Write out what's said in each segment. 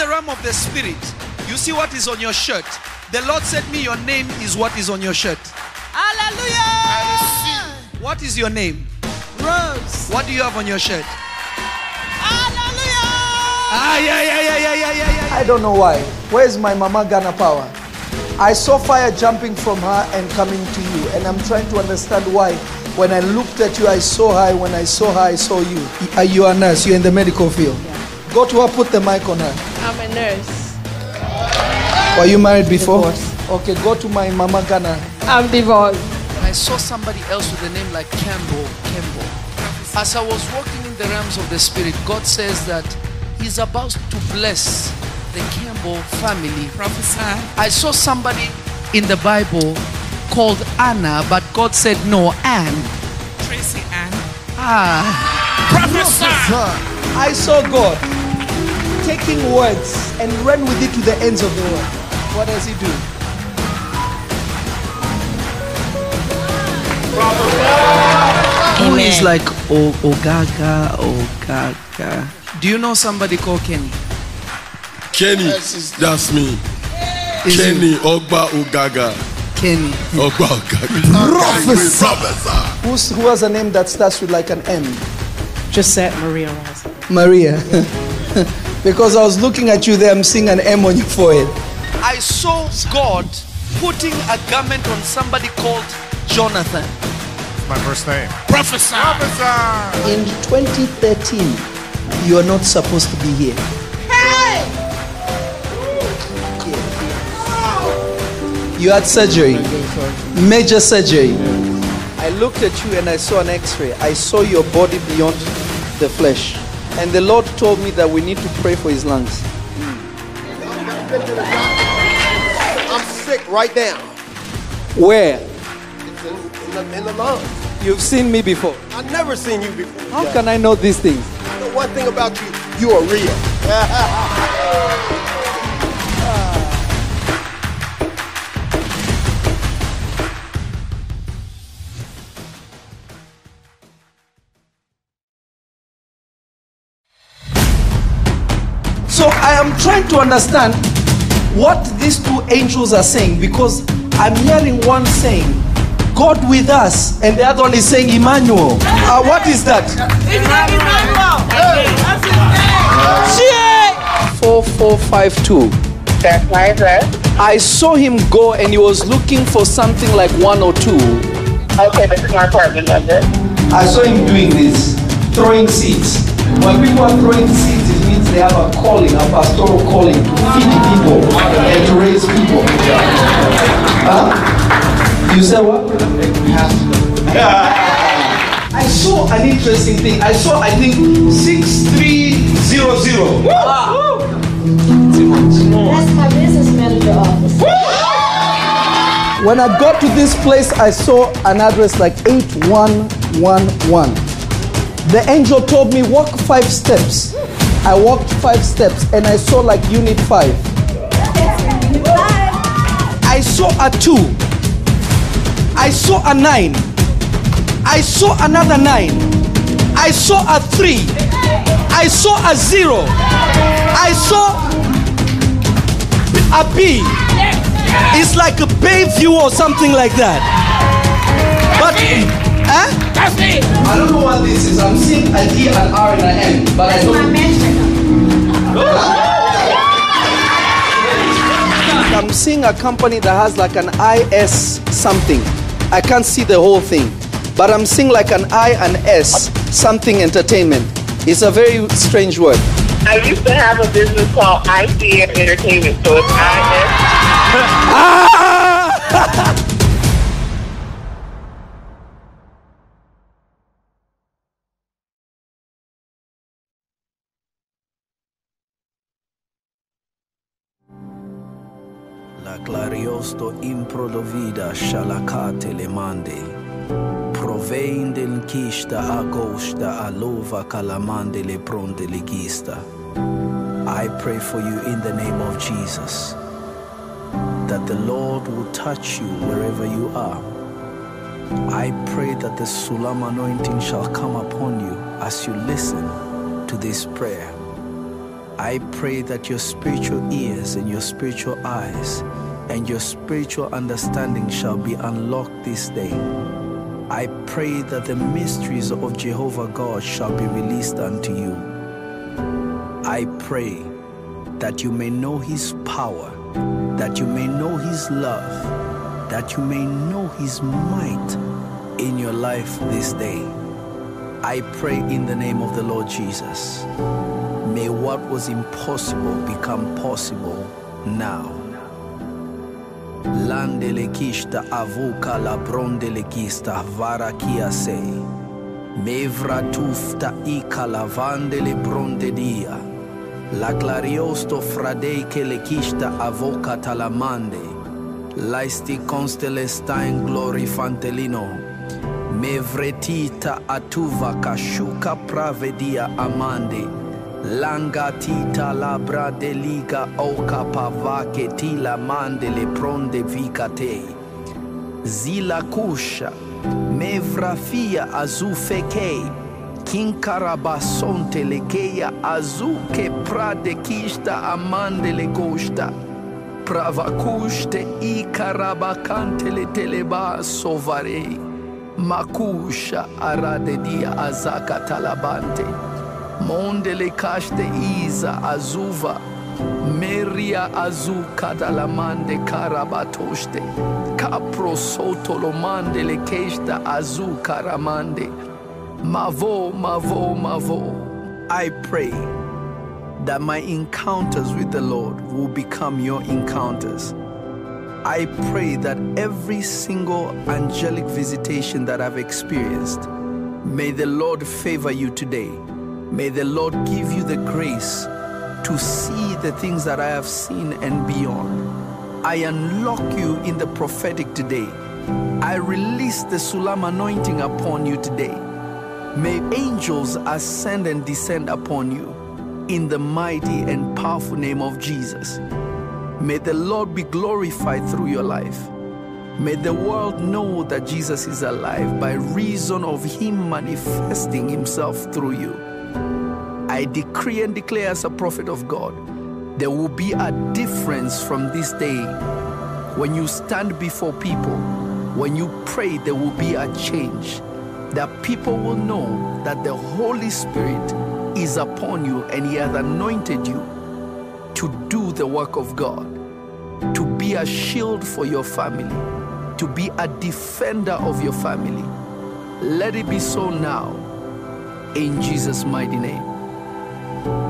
the realm of the spirit, you see what is on your shirt. The Lord said me, your name is what is on your shirt. Hallelujah. What is your name? Rose. What do you have on your shirt? Hallelujah. Ah, yeah, yeah, yeah, yeah, yeah, yeah, yeah. I don't know why. Where's my mama Ghana power? I saw fire jumping from her and coming to you, and I'm trying to understand why. When I looked at you, I saw her. When I saw her, I saw you. Are you a nurse? You're in the medical field. Go to her, put the mic on her. I'm a nurse. Were you married before? Divorced. Okay, go to my mama Ghana. I'm divorced. I saw somebody else with a name like Campbell. Campbell. As I was walking in the realms of the spirit, God says that He's about to bless the Campbell family. Prophesy. I saw somebody in the Bible called Anna, but God said no, Anne. Tracy Ann. Ah, Prophesy. I saw God taking words and ran with it to the ends of the world. What does He do? who is like o- Ogaga, Ogaga? Do you know somebody called Kenny? Kenny, that's me. Is Kenny Ogba Ugaga. Kenny. Ogba Ugaga. Prophesy. Prophesy. Who's, who has a name that starts with like an M? Gisette Maria Rosa. Maria. because I was looking at you there, I'm seeing an M on your forehead. I saw God putting a garment on somebody called Jonathan. My first name. Prophesy. In 2013, you are not supposed to be here. Hey! You had surgery, major surgery. I looked at you and I saw an x ray. I saw your body beyond the flesh. And the Lord told me that we need to pray for his lungs. I'm sick right now. Where? It's in, in, the, in the lungs. You've seen me before. I've never seen you before. How can I know these things? The one thing about you, you are real. So I am trying to understand what these two angels are saying because I'm hearing one saying, God with us, and the other one is saying Emmanuel. Uh, what is that? Four four five two. That's my address. I saw him go and he was looking for something like one or two. Okay, this is my apartment number. I saw him doing this, throwing seeds. When people are throwing seeds, it means they have a calling, a pastoral calling to feed people and to raise people. Huh? You said what? I saw an interesting thing. I saw, I think, 6300. That's my business manager office. When I got to this place, I saw an address like 8111. The angel told me, walk five steps. I walked five steps and I saw like unit five. I saw a two. I saw a nine. I saw another nine. I saw a three. I saw a zero. I saw a B. It's like a Bayview or something like that. But, huh? That's me. I don't know what this is. I'm seeing a D, an R, and an M, but I don't. I'm seeing a company that has like an IS something. I can't see the whole thing, but I'm seeing like an I and S something entertainment. It's a very strange word. I used to have a business called ICM Entertainment, so it's IS. La ah! improdovida shalakate le mande. Kista agosta alova calamande le legista. I pray for you in the name of Jesus that the Lord will touch you wherever you are. I pray that the Sulam anointing shall come upon you as you listen to this prayer. I pray that your spiritual ears and your spiritual eyes and your spiritual understanding shall be unlocked this day. I pray that the mysteries of Jehovah God shall be released unto you. I pray that you may know his power, that you may know his love, that you may know his might in your life this day. I pray in the name of the Lord Jesus. May what was impossible become possible now. Landele kista avuka la brondele kista varakia se. Mevra tufta ika la vandele bronde dia. La clariosto fradei che le kista avoca talamande. Laisti constele stain glori fantelino. Mevretita atuva kashuka pravedia amande. Langatita labra de liga oka pavake tila mande le pronde vicate. Zila kusha, mevrafia azufeke, kinkarabasonte lekeya azuke prade kista amande le costa. Pravakushte ikarabakante le teleba sovare. Makusha arade dia azaka talabante. Mondele kashte iza azuva Meria azu kadalamande karabatoshte Kapro le keshta azu karamande Mavo, mavo, mavo I pray that my encounters with the Lord will become your encounters. I pray that every single angelic visitation that I've experienced, may the Lord favor you today. May the Lord give you the grace to see the things that I have seen and beyond. I unlock you in the prophetic today. I release the Sulam anointing upon you today. May angels ascend and descend upon you in the mighty and powerful name of Jesus. May the Lord be glorified through your life. May the world know that Jesus is alive by reason of Him manifesting Himself through you. I decree and declare as a prophet of God, there will be a difference from this day. When you stand before people, when you pray, there will be a change. That people will know that the Holy Spirit is upon you and He has anointed you to do the work of God, to be a shield for your family, to be a defender of your family. Let it be so now, in Jesus' mighty name. In the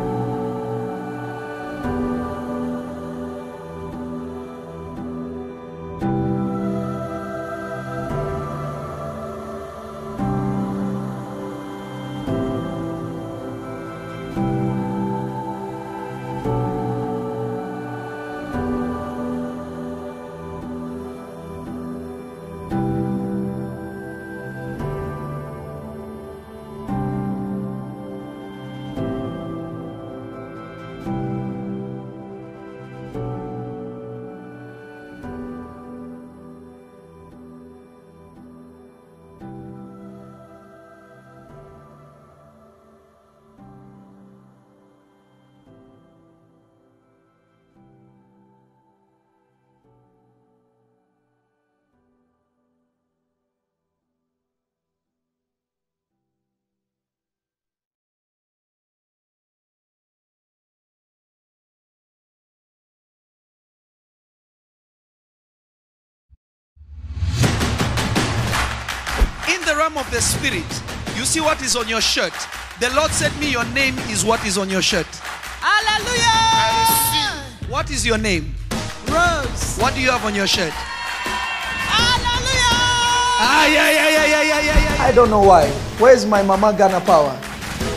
realm of the spirit, you see what is on your shirt. The Lord said me, your name is what is on your shirt. Hallelujah. What is your name? Rose. What do you have on your shirt? Hallelujah. Ah, yeah, yeah, yeah, yeah, yeah, yeah, yeah. I don't know why. Where's my mama Ghana power?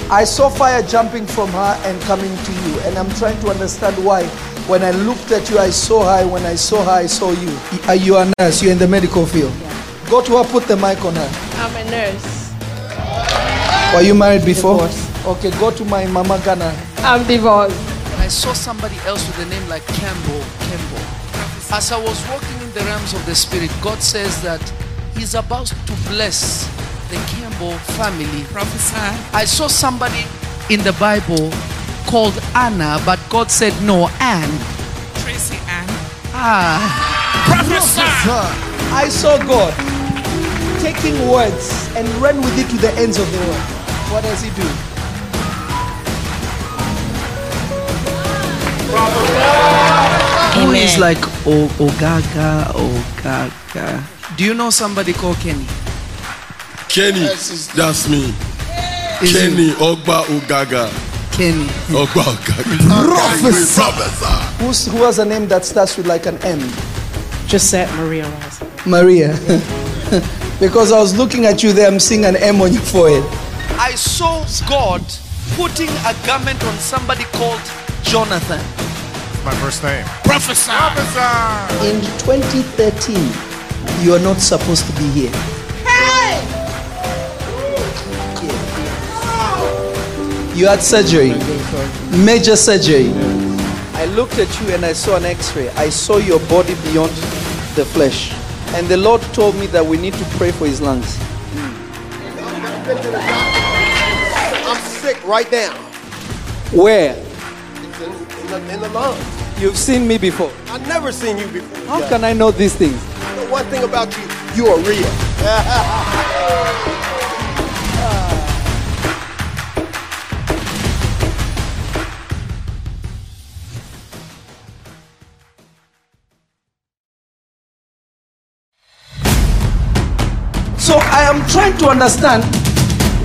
I saw fire jumping from her and coming to you, and I'm trying to understand why. When I looked at you, I saw her. When I saw her, I saw you. Are you a nurse? You're in the medical field. Go to her, put the mic on her. I'm a nurse. Were you married before? Divorced. Okay, go to my mama Ghana. I'm divorced. I saw somebody else with a name like Campbell. Campbell. As I was walking in the realms of the spirit, God says that He's about to bless the Campbell family. Prophesy. I saw somebody in the Bible called Anna, but God said no, Anne. Tracy Ann. Ah, Prophesy. I saw God taking words and ran with it to the ends of the world. What does he do? who is like o- Ogaga, Ogaga? Do you know somebody called Kenny? Kenny, that's me. Is it Kenny Ogba Ugaga. Kenny. Ogba Ugaga. Prophesy. Prophesy. Who's, who has a name that starts with like an M? Gisette Maria Rosa. Maria. because I was looking at you there, I'm seeing an M on your forehead. I saw God putting a garment on somebody called Jonathan. My first name. Prophesy. In 2013, you are not supposed to be here. You had surgery, major surgery. I looked at you and I saw an x ray. I saw your body beyond the flesh. And the Lord told me that we need to pray for his lungs. I'm sick right now. Where? In, in, the, in the lungs. You've seen me before. I've never seen you before. How can I know these things? The one thing about you, you are real. So I am trying to understand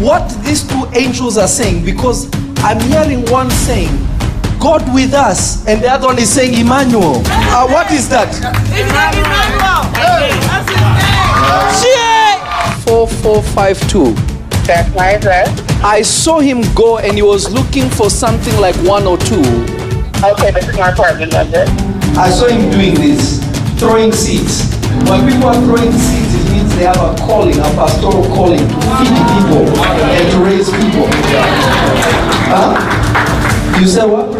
what these two angels are saying because I'm hearing one saying, God with us, and the other one is saying Emmanuel. Uh, what is that? Emmanuel. Four four five two. That's my. I saw him go and he was looking for something like one or two. Okay, this is my apartment number. I saw him doing this, throwing seeds. When people are throwing seeds, they have a calling, a pastoral calling to feed people and to raise people. Huh? You said what?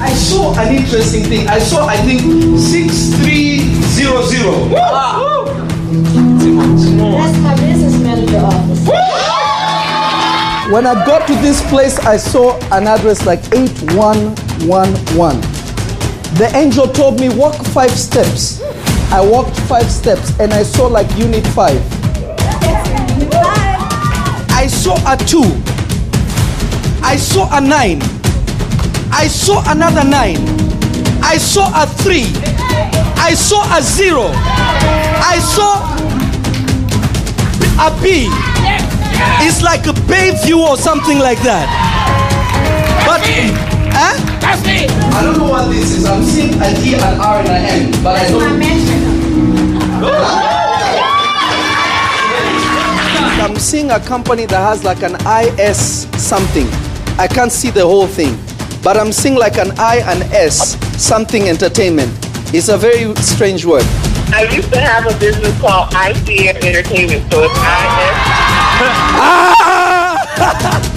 I saw an interesting thing. I saw, I think, 6300. That's my business manager office. When I got to this place, I saw an address like 8111. The angel told me, walk five steps. I walked five steps and I saw like unit five. I saw a two. I saw a nine. I saw another nine. I saw a three. I saw a zero. I saw a B. It's like a Bayview or something like that. But, huh? That's me. I don't know what this is. I'm seeing a D, an R, and an M, but I don't. I'm seeing a company that has like an IS something. I can't see the whole thing, but I'm seeing like an I and S something entertainment. It's a very strange word. I used to have a business called ICN Entertainment, so it's IS. Ah!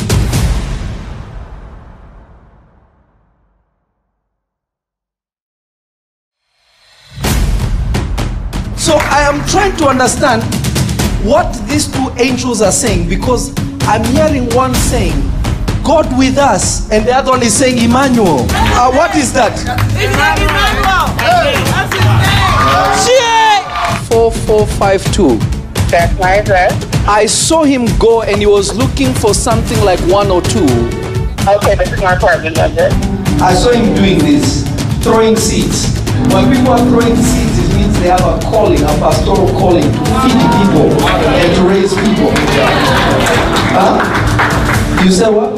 So I am trying to understand what these two angels are saying because I'm hearing one saying, God with us, and the other one is saying Emmanuel. Uh, what is that? Emmanuel. Four four five two. That's my address. I saw him go and he was looking for something like one or two. Okay, this is my apartment number. I saw him doing this, throwing seeds. When people are throwing seeds, they have a calling, a pastoral calling to feed people and to raise people. Huh? You said what?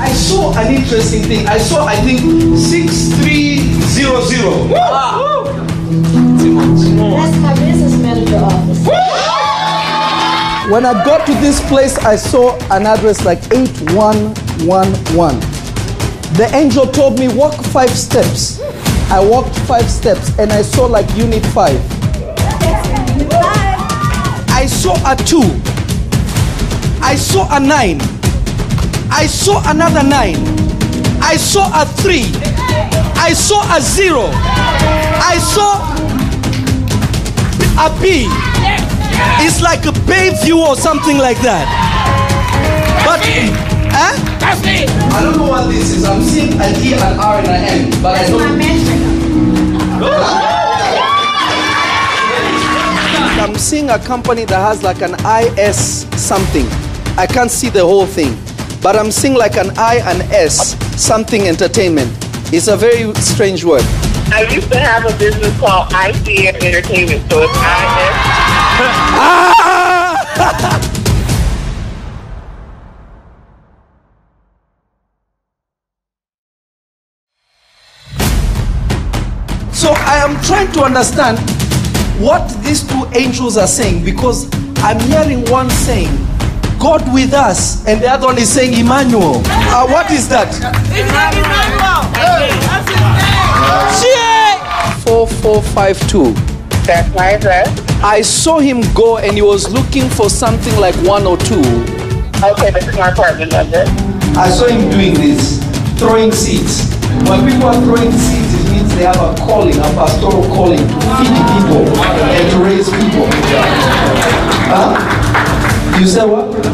I saw an interesting thing. I saw, I think, 6300. That's my business manager office. When I got to this place, I saw an address like 8111. The angel told me, walk five steps. I walked five steps and I saw like unit five. I saw a two. I saw a nine. I saw another nine. I saw a three. I saw a zero. I saw a B. It's like a Bayview or something like that. But, eh? huh? I don't know what this is. I'm seeing an E, an R, and an M. But I don't. I'm seeing a company that has like an IS something. I can't see the whole thing. But I'm seeing like an I and S something entertainment. It's a very strange word. I used to have a business called ICN Entertainment, so it's IS. Ah! So I am trying to understand what these two angels are saying because I'm hearing one saying, God with us, and the other one is saying Emmanuel. Uh, what is that? Four four five two. That's my address. I saw him go and he was looking for something like one or two. Okay, this is my apartment number. I saw him doing this, throwing seeds. When people are throwing seeds, it means they have a calling, a pastoral calling to feed people and to raise people. Huh? You said what?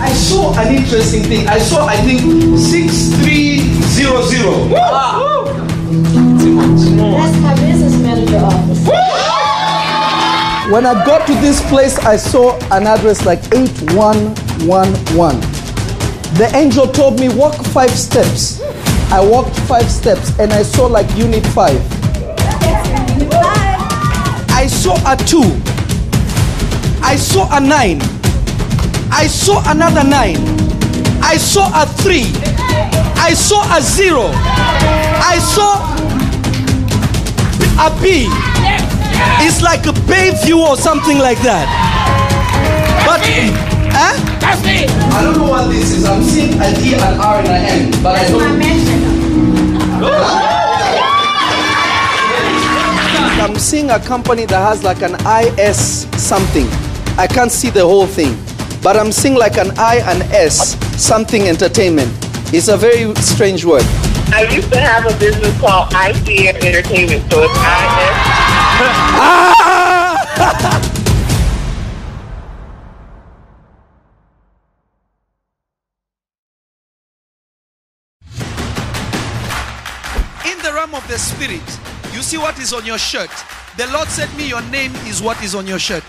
I saw an interesting thing. I saw, I think, 6300. Ah. That's my business manager office. When I got to this place, I saw an address like 8111. The angel told me, walk five steps. I walked five steps and I saw like unit five. I saw a two. I saw a nine. I saw another nine. I saw a three. I saw a zero. I saw a B. It's like a Bayview or something like that. But, huh? I don't know what this is. I'm seeing an E, an R, and an M. But I don't. I'm seeing a company that has like an IS something. I can't see the whole thing. But I'm seeing like an I and S something entertainment. It's a very strange word. I used to have a business called ICN Entertainment, so it's IS. Ah! the realm of the spirit, you see what is on your shirt. The Lord said me, Your name is what is on your shirt.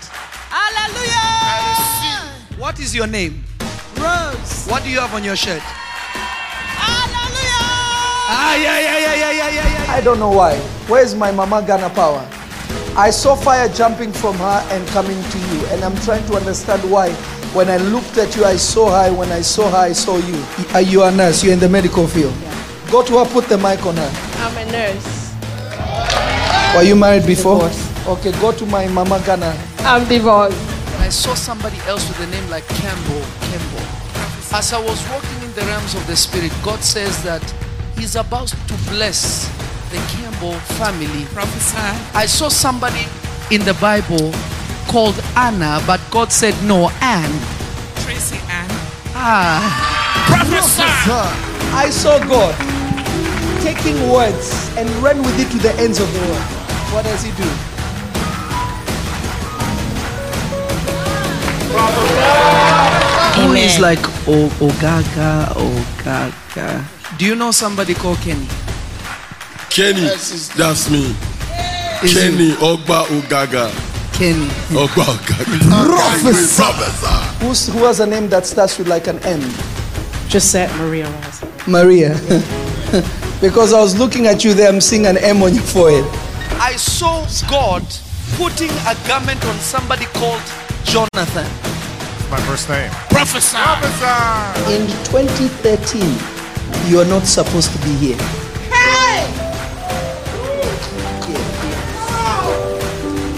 Hallelujah. What is your name? Rose. What do you have on your shirt? Hallelujah. Ah, yeah, yeah, yeah, yeah, yeah, yeah, yeah. I don't know why. Where's my Mama Ghana power? I saw fire jumping from her and coming to you, and I'm trying to understand why. When I looked at you, I saw her. When I saw her, I saw you. Are you a nurse? You're in the medical field. Go to her, put the mic on her. I'm a nurse. Were you married before? Divorced. Okay, go to my Mama Ghana. I'm divorced. I saw somebody else with a name like Campbell. Campbell. As I was walking in the realms of the spirit, God says that He's about to bless the Campbell family. Prophesy. I saw somebody in the Bible called Anna, but God said no, Anne. Tracy Ann. Ah, Prophesy. I saw God taking words and ran with it to the ends of the world. What does He do? Who is like o- Ogaga, Ogaga? Do you know somebody called Kenny? Kenny, that's me. Is it Kenny Ogba Ugaga. Kenny. Ogba Ugaga. Prophesy. Prophesy. Who's, who has a name that starts with like an M? Gisette Maria Rosa. Maria. because I was looking at you there, I'm seeing an M on your forehead. I saw God putting a garment on somebody called Jonathan. My first name. Prophesy. In 2013, you are not supposed to be here. Hey!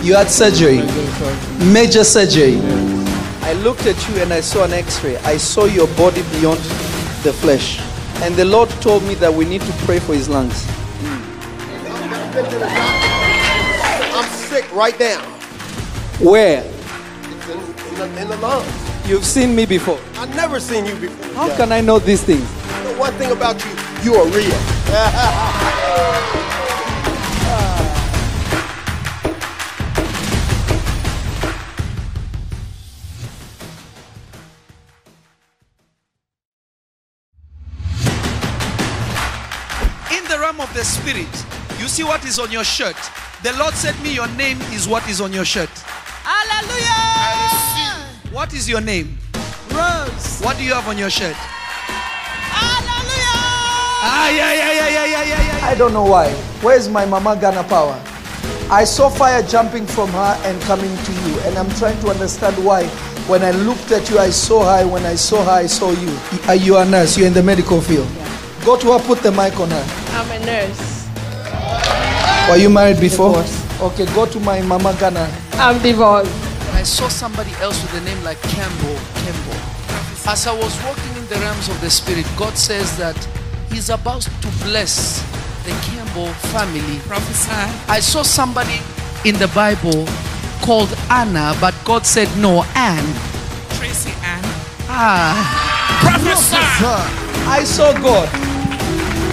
You had surgery, major surgery. I looked at you and I saw an x ray. I saw your body beyond the flesh. And the Lord told me that we need to pray for his lungs. I'm sick right now. Where? It's in, in, the, in the lungs. You've seen me before. I've never seen you before. How can I know these things? The one thing about you, you are real. the realm of the spirit, you see what is on your shirt. The Lord said me, Your name is what is on your shirt. Hallelujah. What is your name? Rose. What do you have on your shirt? Hallelujah. Ah, yeah, yeah, yeah, yeah, yeah, yeah, yeah. I don't know why. Where's my mama Ghana power? I saw fire jumping from her and coming to you, and I'm trying to understand why. When I looked at you, I saw her. When I saw her, I saw you. Are you a nurse? You're in the medical field. Go to her, put the mic on her. I'm a nurse. Were you married before? Divorced. Okay, go to my mama Ghana. I'm divorced. I saw somebody else with a name like Campbell. Campbell. As I was walking in the realms of the spirit, God says that He's about to bless the Campbell family. Prophesy. I saw somebody in the Bible called Anna, but God said no, Anne. Tracy Ann. Ah, Prophesy. I saw God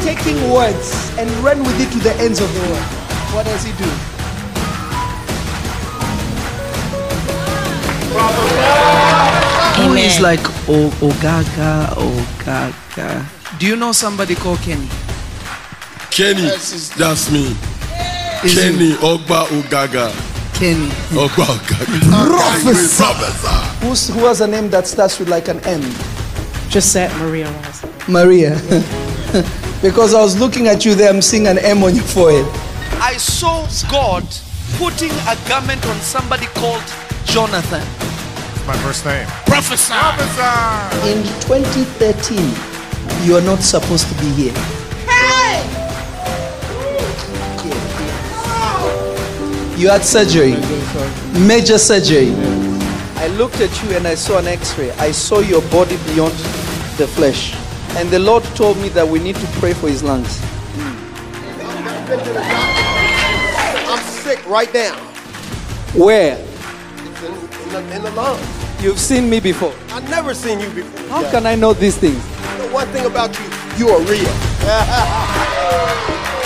taking words and run with it to the ends of the world. What does He do? who is like o- Ogaga, Ogaga. Do you know somebody called Kenny? Kenny, that's me. Is Kenny Ogba Ugaga. Kenny. Ogba Ugaga. Prophesy. Prophesy. Who's, who has a name that starts with like an M? Gisette Maria Rosa. Maria. because I was looking at you there, I'm seeing an M on your forehead. I saw God putting a garment on somebody called Jonathan. My first name. Prophesy. In 2013, you are not supposed to be here. Hey! You had surgery, major surgery. I looked at you and I saw an x ray. I saw your body beyond the flesh. And the Lord told me that we need to pray for his lungs. I'm sick right now. Where? In, the, in the lungs. You've seen me before. I've never seen you before. How can I know these things? The one thing about you, you are real.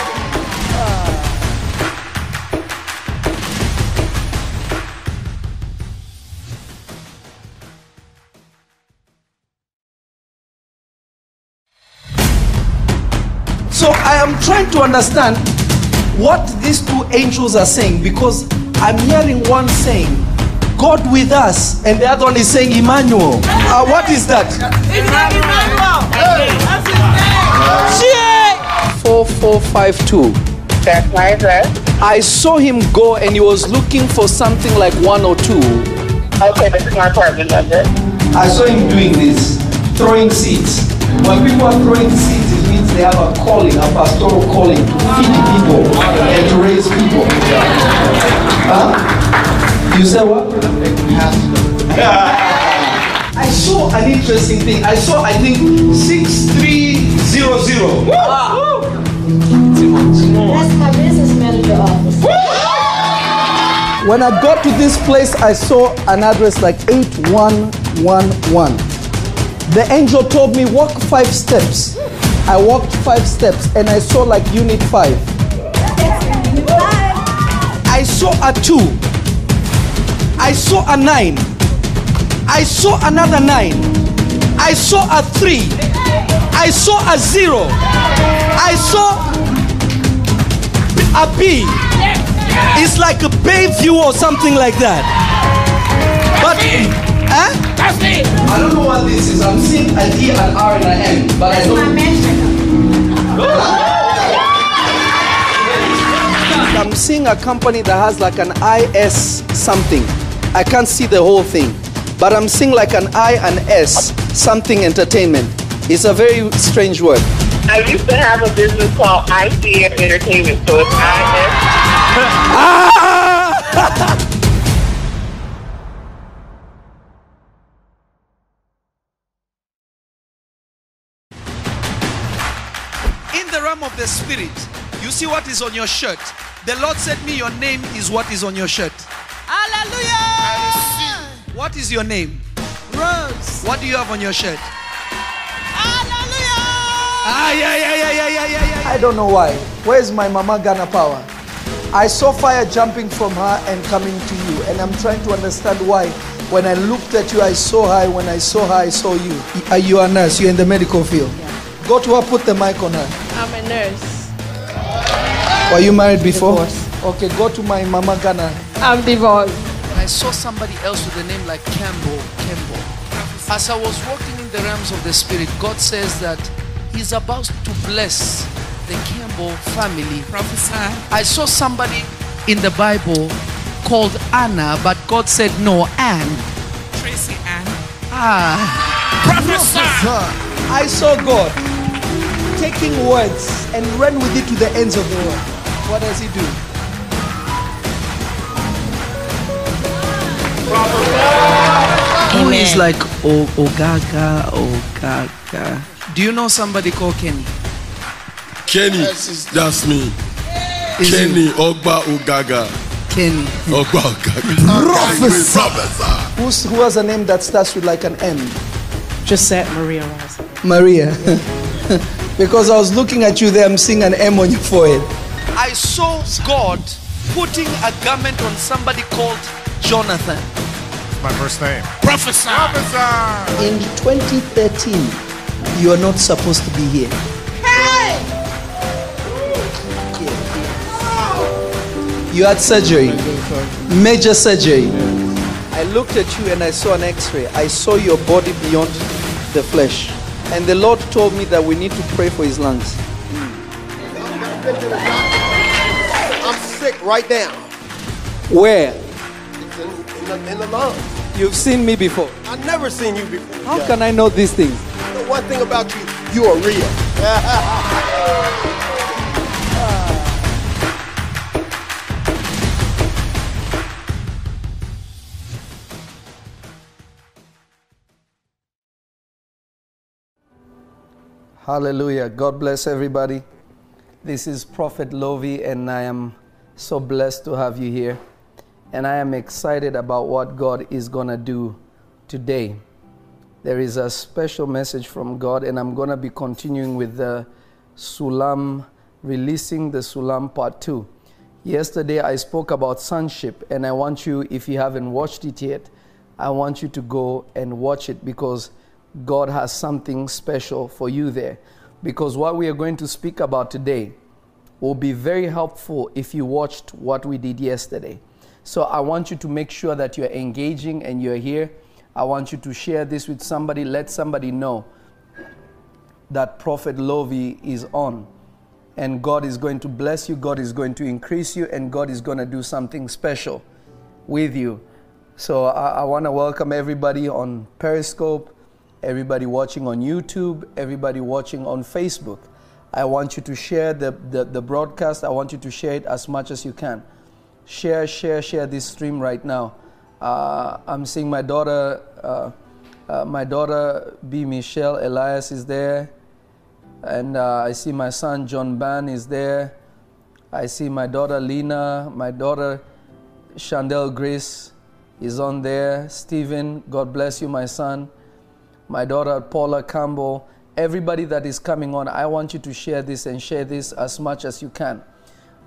So I am trying to understand what these two angels are saying because I'm hearing one saying, God with us, and the other one is saying Emmanuel. Uh, what is that? Four four five two. That's my address. I saw him go and he was looking for something like one or two. Okay, this is my apartment number. I saw him doing this, throwing seeds. When people are throwing seeds, it means they have a calling, a pastoral calling to feed people and to raise people. Huh? You said what? I saw an interesting thing. I saw, I think, 6300. That's my business manager office. When I got to this place, I saw an address like 8111. The angel told me, walk five steps. I walked five steps and I saw like unit five. I saw a two. I saw a nine. I saw another nine. I saw a three. I saw a zero. I saw a B. It's like a Bayview or something like that. But, huh? That's me. I don't know what this is. I'm seeing an E, an R, and an M, but I don't. I'm seeing a company that has like an IS something. I can't see the whole thing, but I'm seeing like an I and S something entertainment. It's a very strange word. I used to have a business called ICN Entertainment, so it's IS. Ah! the realm of the spirit, you see what is on your shirt. The Lord said me, Your name is what is on your shirt. Hallelujah. What is your name? Rose. What do you have on your shirt? Hallelujah. Ah, yeah, yeah, yeah, yeah, yeah, yeah, yeah. I don't know why. Where's my mama Ghana power? I saw fire jumping from her and coming to you, and I'm trying to understand why. When I looked at you, I saw her. When I saw her, I saw you. Are you a nurse? You're in the medical field. Go to her, put the mic on her. I'm a nurse. Were you married before? Divorced. Okay, go to my Mama Ghana. I'm divorced. I saw somebody else with a name like Campbell. Campbell. As I was walking in the realms of the spirit, God says that He's about to bless the Campbell family. Prophesy. I saw somebody in the Bible called Anna, but God said no, Anne. Tracy Ann. Ah, Prophesy. I saw God taking words and run with it to the ends of the world. What does He do? who is like o- Ogaga, Ogaga. Do you know somebody called Kenny? Kenny, that's me. Is Kenny Ogba Ugaga. Kenny. Ogba Ugaga. Prophesy. Prophesy. Who's, who has a name that starts with like an M? Gisette Maria Rosa. Maria. because I was looking at you there, I'm seeing an M on your forehead. I saw God putting a garment on somebody called Jonathan. My first name. Prophesy. Prophesy. In 2013, you are not supposed to be here. Hey! You had surgery, major surgery. I looked at you and I saw an x ray. I saw your body beyond the flesh. And the Lord told me that we need to pray for his lungs. I'm sick right now. Where? It's in, in, the, in the lungs. You've seen me before. I've never seen you before. How can I know these things? The one thing about you, you are real. Hallelujah. God bless everybody. This is Prophet Lovy, and I am so blessed to have you here. And I am excited about what God is going to do today. There is a special message from God, and I'm going to be continuing with the Sulam, releasing the Sulam part two. Yesterday, I spoke about sonship, and I want you, if you haven't watched it yet, I want you to go and watch it because God has something special for you there. Because what we are going to speak about today will be very helpful if you watched what we did yesterday. So I want you to make sure that you're engaging and you're here. I want you to share this with somebody, let somebody know that Prophet Lovy is on. And God is going to bless you, God is going to increase you, and God is going to do something special with you. So I, I want to welcome everybody on Periscope, everybody watching on YouTube, everybody watching on Facebook. I want you to share the, the, the, broadcast. I want you to share it as much as you can. Share, share, share this stream right now. Uh, I'm seeing my daughter, uh, uh, my daughter B. Michelle Elias is there. And uh, I see my son John Ban is there. I see my daughter Lena, my daughter Chandel Grace is on there. Stephen, God bless you, my son. My daughter Paula Campbell. Everybody that is coming on, I want you to share this and share this as much as you can.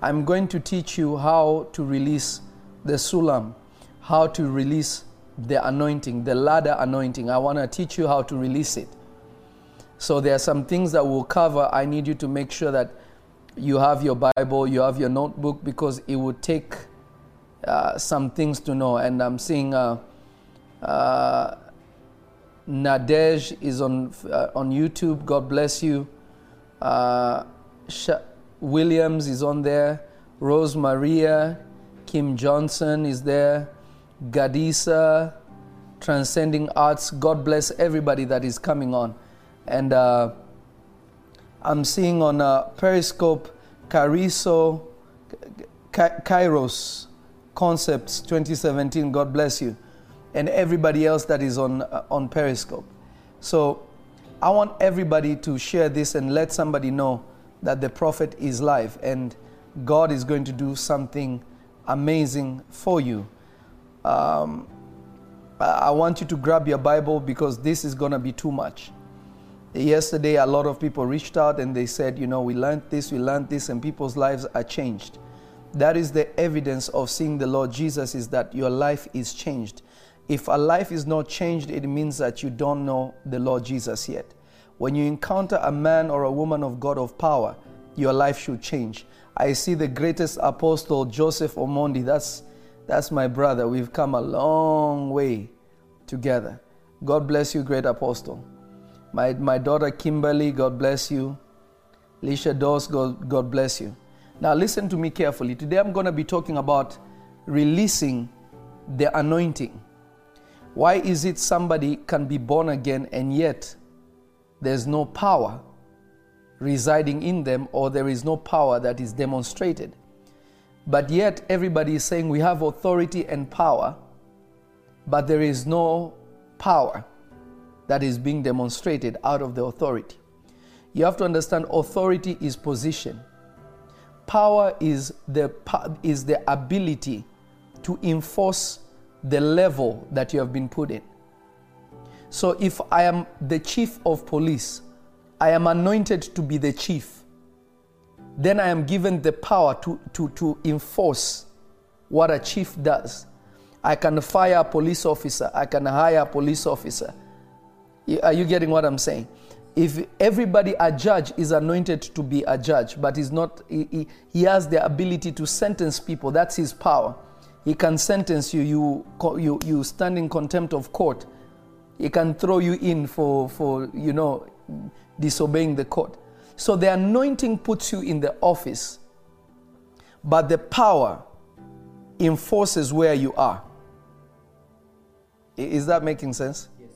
I'm going to teach you how to release the sulam, how to release the anointing, the ladder anointing. I want to teach you how to release it. So there are some things that we'll cover. I need you to make sure that you have your Bible, you have your notebook, because it will take uh, some things to know. And I'm seeing uh, uh, Nadej is on uh, on YouTube. God bless you. Uh, Williams is on there. Rose Maria, Kim Johnson is there. Gadisa, Transcending Arts. God bless everybody that is coming on. And uh, I'm seeing on uh, Periscope, Cariso, Ka- Kairos Concepts 2017. God bless you. And everybody else that is on, uh, on Periscope. So I want everybody to share this and let somebody know that the prophet is live and God is going to do something amazing for you. Um, I want you to grab your Bible because this is going to be too much. Yesterday, a lot of people reached out and they said, You know, we learned this, we learned this, and people's lives are changed. That is the evidence of seeing the Lord Jesus, is that your life is changed. If a life is not changed, it means that you don't know the Lord Jesus yet. When you encounter a man or a woman of God of power, your life should change. I see the greatest apostle, Joseph Omondi. That's, that's my brother. We've come a long way together. God bless you, great apostle. My, my daughter Kimberly, God bless you. Lisha Doss, God, God bless you. Now, listen to me carefully. Today I'm going to be talking about releasing the anointing. Why is it somebody can be born again and yet there's no power residing in them or there is no power that is demonstrated? But yet everybody is saying we have authority and power, but there is no power that is being demonstrated out of the authority. You have to understand authority is position. Power is the, is the ability to enforce the level that you have been put in. So if I am the chief of police, I am anointed to be the chief, then I am given the power to, to, to enforce what a chief does. I can fire a police officer, I can hire a police officer. Are you getting what I'm saying? If everybody, a judge, is anointed to be a judge, but he's not, he, he has the ability to sentence people, that's his power. He can sentence you, you, you, you stand in contempt of court. He can throw you in for, for, you know, disobeying the court. So the anointing puts you in the office, but the power enforces where you are. Is that making sense? Yes.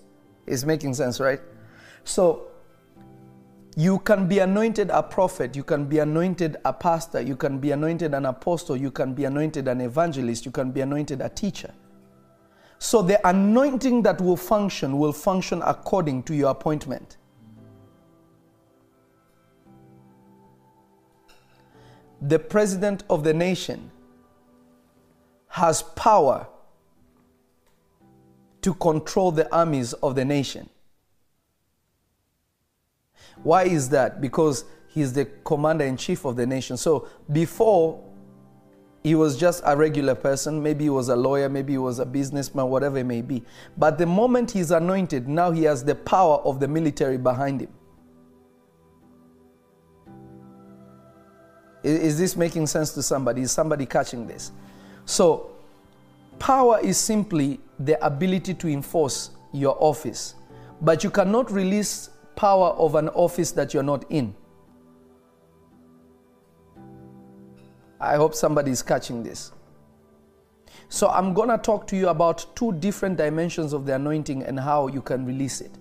It's making sense, right? So you can be anointed a prophet, you can be anointed a pastor, you can be anointed an apostle, you can be anointed an evangelist, you can be anointed a teacher. So the anointing that will function will function according to your appointment. The president of the nation has power to control the armies of the nation. Why is that? Because he's the commander in chief of the nation. So before, he was just a regular person. Maybe he was a lawyer, maybe he was a businessman, whatever it may be. But the moment he's anointed, now he has the power of the military behind him. Is this making sense to somebody? Is somebody catching this? So, power is simply the ability to enforce your office. But you cannot release power of an office that you're not in. I hope somebody is catching this. So, I'm going to talk to you about two different dimensions of the anointing and how you can release it.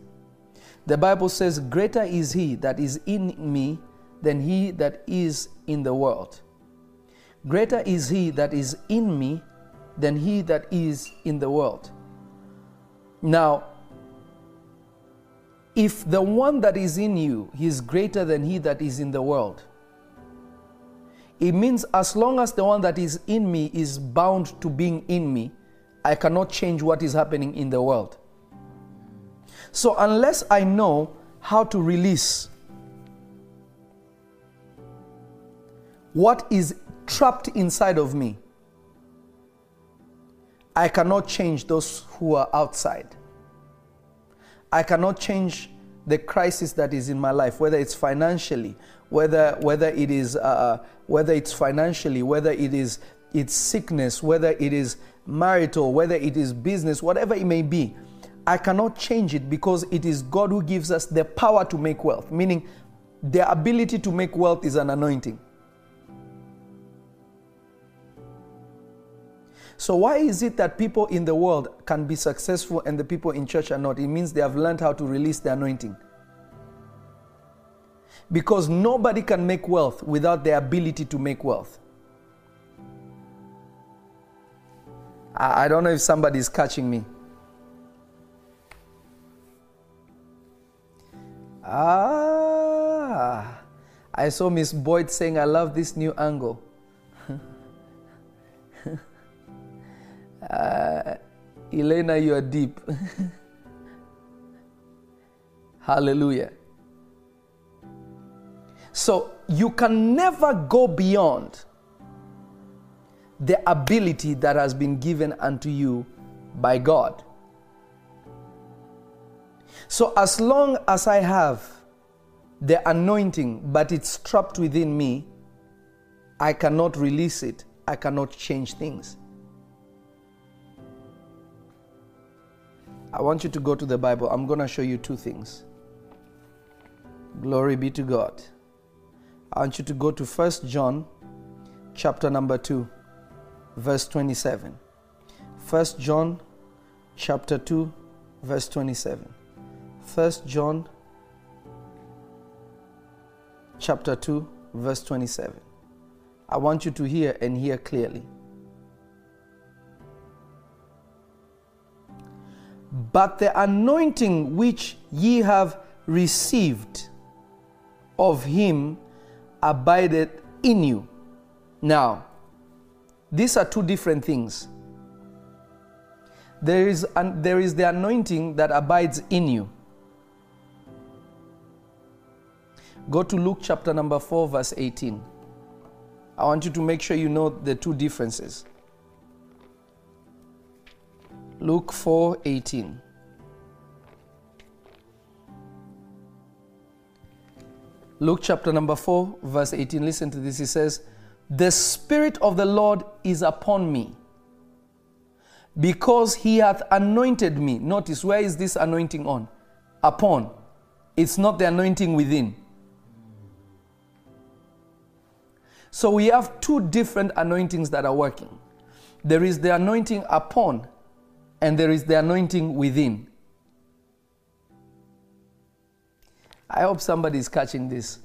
The Bible says, Greater is he that is in me than he that is in the world. Greater is he that is in me than he that is in the world. Now, if the one that is in you is greater than he that is in the world, it means as long as the one that is in me is bound to being in me, I cannot change what is happening in the world. So, unless I know how to release what is trapped inside of me, I cannot change those who are outside. I cannot change the crisis that is in my life, whether it's financially, whether whether it is uh, uh, whether it's financially, whether it is it's sickness, whether it is marital, whether it is business, whatever it may be. I cannot change it because it is God who gives us the power to make wealth, meaning the ability to make wealth is an anointing. So, why is it that people in the world can be successful and the people in church are not? It means they have learned how to release the anointing. Because nobody can make wealth without the ability to make wealth. I, don't know if somebody is catching me. Ah, I saw Miss Boyd saying, I love this new angle. Uh, Elena, you are deep. Hallelujah. So you can never go beyond the ability that has been given unto you by God. So as long as I have the anointing, but it's trapped within me, I cannot release it, I cannot change things. I want you to go to the Bible. I'm going to show you two things. Glory be to God. I want you to go to 1 John chapter number 2 verse 27. 1 John chapter 2 verse 27. 1 John chapter 2 verse 27. I want you to hear and hear clearly. But the anointing which ye have received of him abideth in you. Now, these are two different things. There is, an, there is the anointing that abides in you. Go to Luke chapter number 4, verse 18. I want you to make sure you know the two differences. Luke 4 18. Luke chapter number 4, verse 18. Listen to this. He says, The Spirit of the Lord is upon me because he hath anointed me. Notice, where is this anointing on? Upon. It's not the anointing within. So we have two different anointings that are working. There is the anointing upon, and there is the anointing within. I hope somebody is catching this.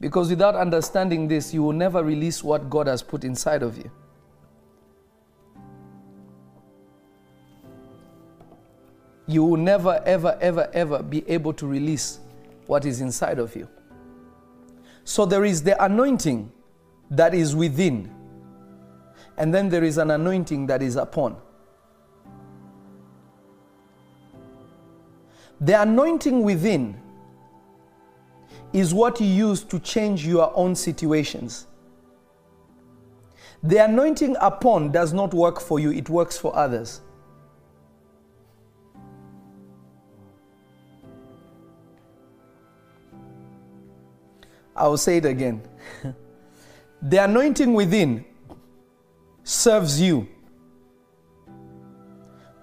Because without understanding this, you will never release what God has put inside of you. You will never, ever, ever, ever be able to release what is inside of you. So there is the anointing that is within, and then there is an anointing that is upon. The anointing within is what you use to change your own situations. The anointing upon does not work for you, it works for others. I will say it again. the anointing within serves you,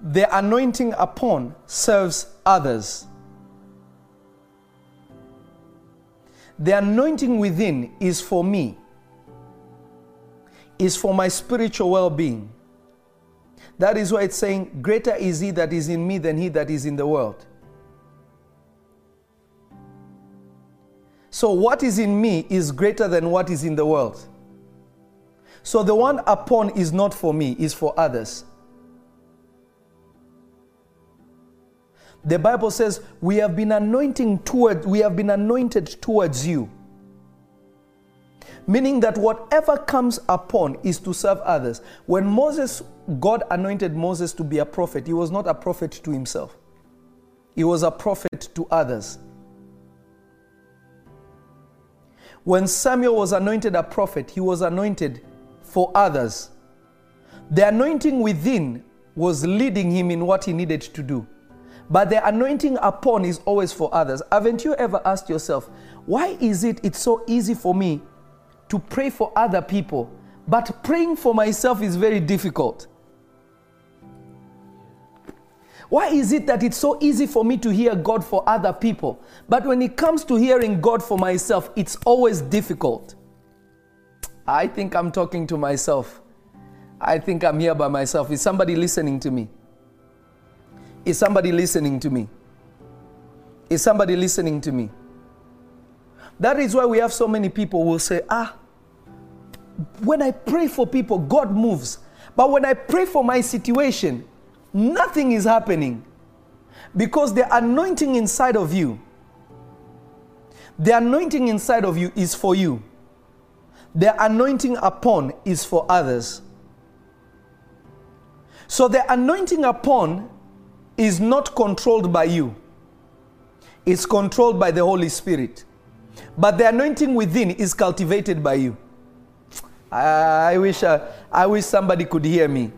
the anointing upon serves others. The anointing within is for me, is for my spiritual well being. That is why it's saying, Greater is he that is in me than he that is in the world. So, what is in me is greater than what is in the world. So, the one upon is not for me, is for others. The Bible says we have been anointing toward we have been anointed towards you. Meaning that whatever comes upon is to serve others. When Moses God anointed Moses to be a prophet, he was not a prophet to himself. He was a prophet to others. When Samuel was anointed a prophet, he was anointed for others. The anointing within was leading him in what he needed to do. But the anointing upon is always for others. Haven't you ever asked yourself, why is it it's so easy for me to pray for other people, but praying for myself is very difficult? Why is it that it's so easy for me to hear God for other people, but when it comes to hearing God for myself, it's always difficult? I think I'm talking to myself. I think I'm here by myself. Is somebody listening to me? Is somebody listening to me? Is somebody listening to me? That is why we have so many people will say, ah, when I pray for people, God moves. But when I pray for my situation, nothing is happening. Because the anointing inside of you, the anointing inside of you is for you. The anointing upon is for others. So the anointing upon is not controlled by you, it's controlled by the Holy Spirit. But the anointing within is cultivated by you. I, wish, uh, I wish somebody could hear me.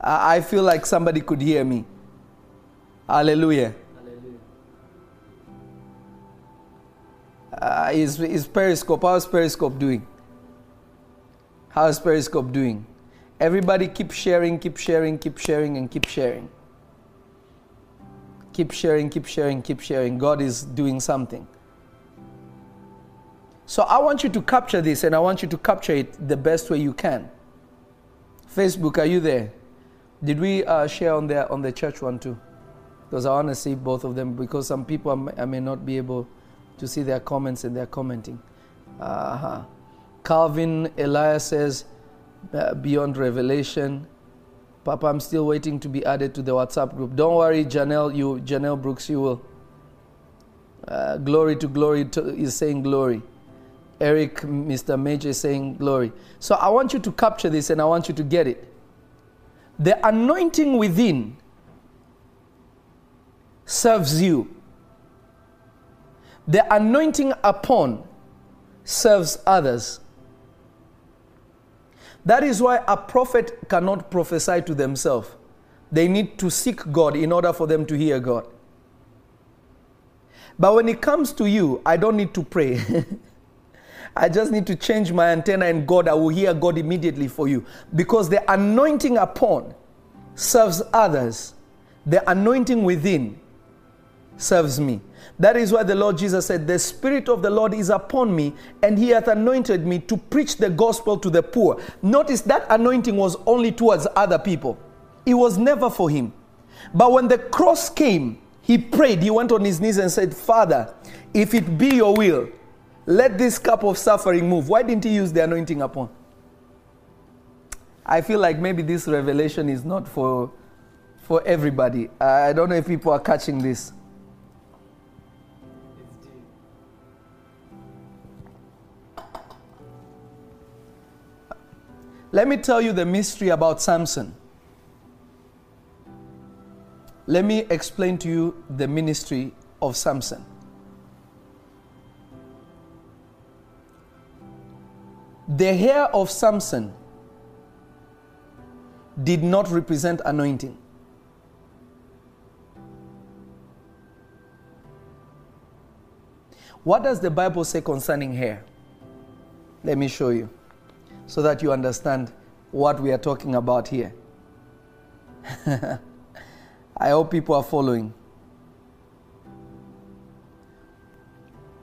I, I feel like somebody could hear me. Hallelujah. Uh, is, is Periscope, how's Periscope doing? How's Periscope doing? Everybody keep sharing, keep sharing, keep sharing, and keep sharing. Keep sharing, keep sharing, keep sharing. God is doing something. So I want you to capture this and I want you to capture it the best way you can. Facebook, are you there? Did we uh, share on the, on the church one too? Because I want to see both of them because some people I may, I may not be able to see their comments and they're commenting. Uh-huh. Calvin Elias says, Beyond Revelation. Papa, I'm still waiting to be added to the WhatsApp group. Don't worry, Janelle, you, Janelle Brooks, you will. Uh, glory to glory to, is saying glory. Eric, Mr. Major, is saying glory. So I want you to capture this and I want you to get it. The anointing within serves you, the anointing upon serves others. That is why a prophet cannot prophesy to themselves. They need to seek God in order for them to hear God. But when it comes to you, I don't need to pray. I just need to change my antenna and God, I will hear God immediately for you. Because the anointing upon serves others, the anointing within serves me. That is why the Lord Jesus said, The Spirit of the Lord is upon me, and He hath anointed me to preach the gospel to the poor. Notice that anointing was only towards other people, it was never for Him. But when the cross came, He prayed, He went on His knees and said, Father, if it be your will, let this cup of suffering move. Why didn't He use the anointing upon? I feel like maybe this revelation is not for, for everybody. I don't know if people are catching this. Let me tell you the mystery about Samson. Let me explain to you the ministry of Samson. The hair of Samson did not represent anointing. What does the Bible say concerning hair? Let me show you so that you understand what we are talking about here. I hope people are following.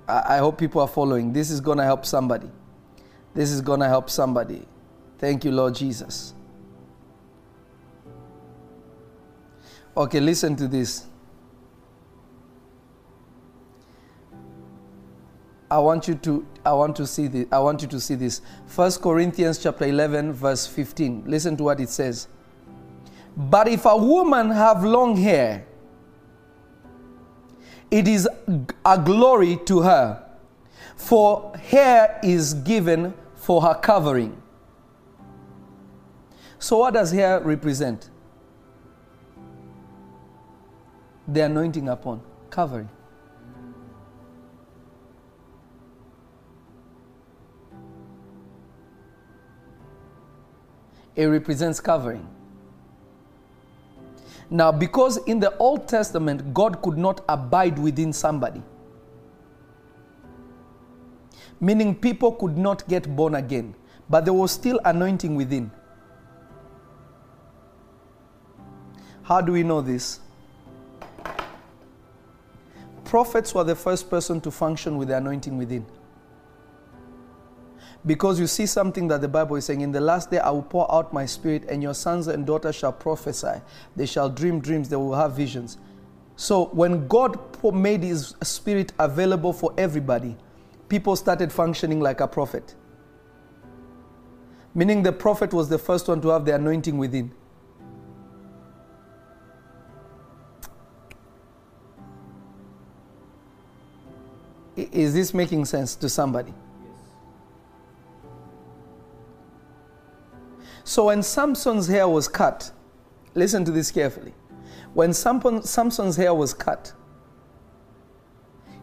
I hope people are following. This is going to help somebody. This is going to help somebody. Thank you, Lord Jesus. Okay, listen to this. I want you to I want to see this. I want you to see this. First Corinthians chapter 11 verse 15. Listen to what it says. But if a woman have long hair, it is a glory to her, for hair is given for her covering. So what does hair represent? The anointing upon covering. It represents covering. Now, because in the Old Testament, God could not abide within somebody, meaning people could not get born again, but there was still anointing within. How do we know this? Prophets were the first person to function with the anointing within. Because you see something that the Bible is saying, in the last day I will pour out my spirit, and your sons and daughters shall prophesy. They shall dream dreams, they will have visions. So when God made his spirit available for everybody, people started functioning like a prophet. Meaning the prophet was the first one to have the anointing within. Is this making sense to somebody? So when Samson's hair was cut, listen to this carefully. When Samson's hair was cut,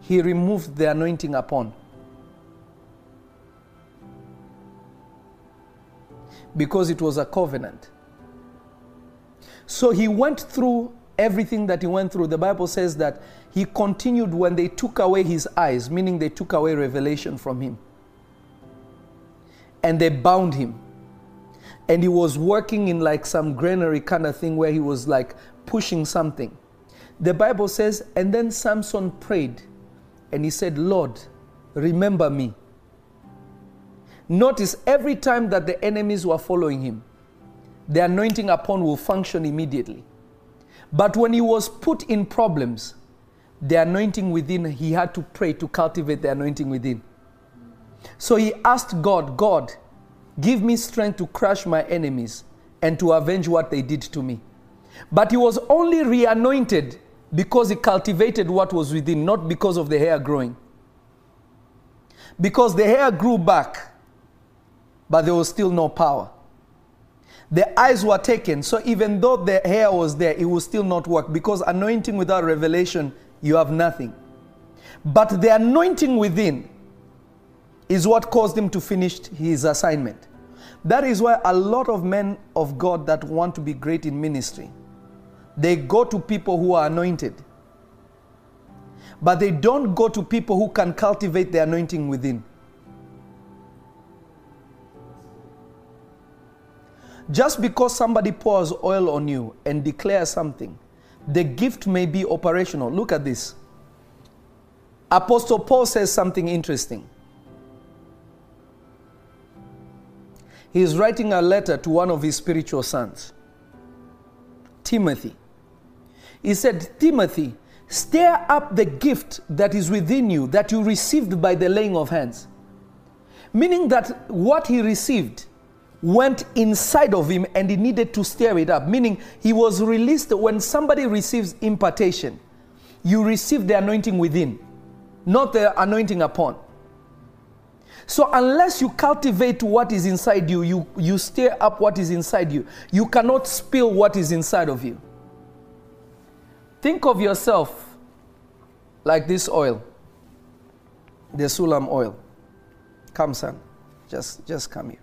he removed the anointing upon. Because it was a covenant. So he went through everything that he went through, the Bible says that he continued when they took away his eyes, meaning they took away revelation from him. And they bound him. And he was working in like some granary kind of thing where he was like pushing something. The Bible says, and then Samson prayed and he said, Lord, remember me. Notice every time that the enemies were following him, the anointing upon will function immediately. But when he was put in problems, the anointing within, he had to pray to cultivate the anointing within. So he asked God, God, give me strength to crush my enemies and to avenge what they did to me. But he was only re anointed because he cultivated what was within, not because of the hair growing. Because the hair grew back, but there was still no power. The eyes were taken, so even though the hair was there, it would still not work because anointing without revelation, you have nothing. But the anointing within is what caused him to finish his assignment. That is why a lot of men of God that want to be great in ministry, they go to people who are anointed. But they don't go to people who can cultivate the anointing within. Just because somebody pours oil on you and declares something, the gift may be operational. Look at this. Apostle Paul says something interesting. He is writing a letter to one of his spiritual sons, Timothy. He said, Timothy, stir up the gift that is within you that you received by the laying of hands. Meaning that what he received went inside of him and he needed to stir it up. Meaning he was released when somebody receives impartation, you receive the anointing within, not the anointing upon. So unless you cultivate what is inside you, you, you stir up what is inside you, you cannot spill what is inside of you. Think of yourself like this oil, the Sulam oil. Come, son. Just, just come here.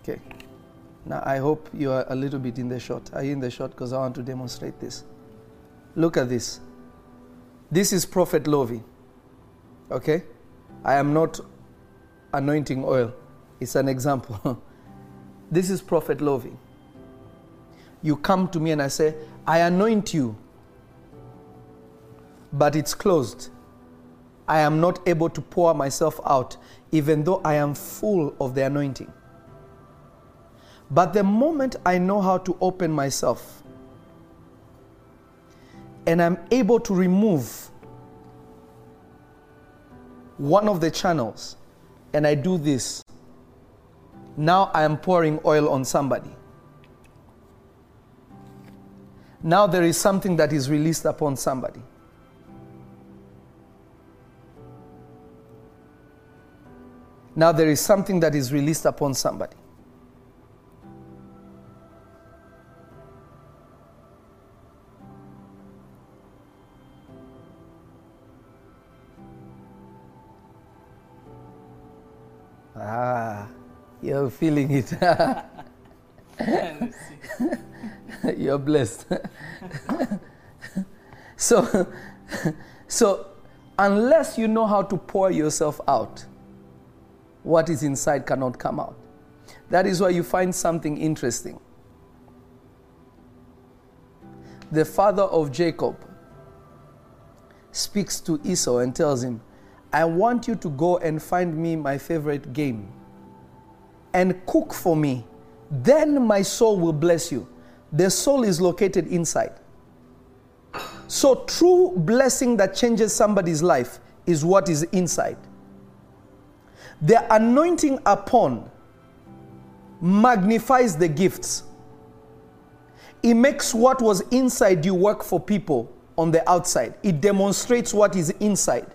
Okay. Now I hope you are a little bit in the shot. Are you in the shot? Because I want to demonstrate this. Look at this. This is Prophet Lovy. Okay? I am not anointing oil. It's an example. this is Prophet Lovy. You come to me and I say, I anoint you, but it's closed. I am not able to pour myself out, even though I am full of the anointing. But the moment I know how to open myself and I'm able to remove one of the channels and I do this, now I am pouring oil on somebody. Now there is something that is released upon somebody. Now there is something that is released upon somebody. Ah, you're feeling it. you're blessed. so, so, unless you know how to pour yourself out, what is inside cannot come out. That is why you find something interesting. The father of Jacob speaks to Esau and tells him, I want you to go and find me my favorite game and cook for me. Then my soul will bless you. The soul is located inside. So, true blessing that changes somebody's life is what is inside. The anointing upon magnifies the gifts. It makes what was inside you work for people on the outside. It demonstrates what is inside,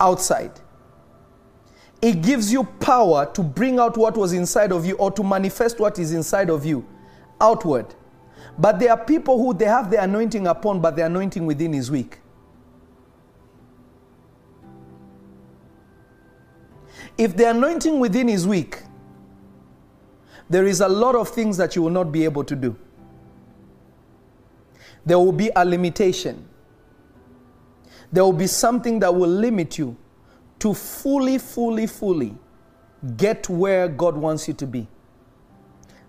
outside. It gives you power to bring out what was inside of you or to manifest what is inside of you outward. But there are people who they have the anointing upon, but the anointing within is weak. If the anointing within is weak, there is a lot of things that you will not be able to do. there will be a limitation. There will be something that will limit you to fully, fully, fully get where God wants you to be.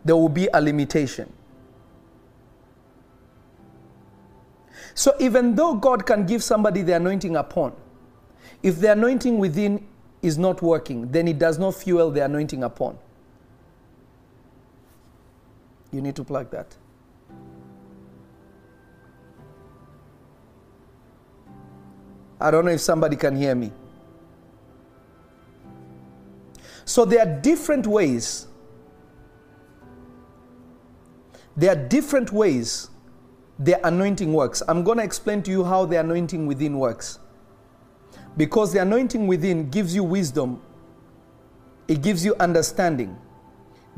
There will be a limitation. So, even though God can give somebody the anointing upon, if the anointing within is not working, then it does not fuel the anointing upon. You need to plug that. I don't know if somebody can hear me. So there are different ways. There are different ways the anointing works. I'm going to explain to you how the anointing within works. Because the anointing within gives you wisdom, it gives you understanding.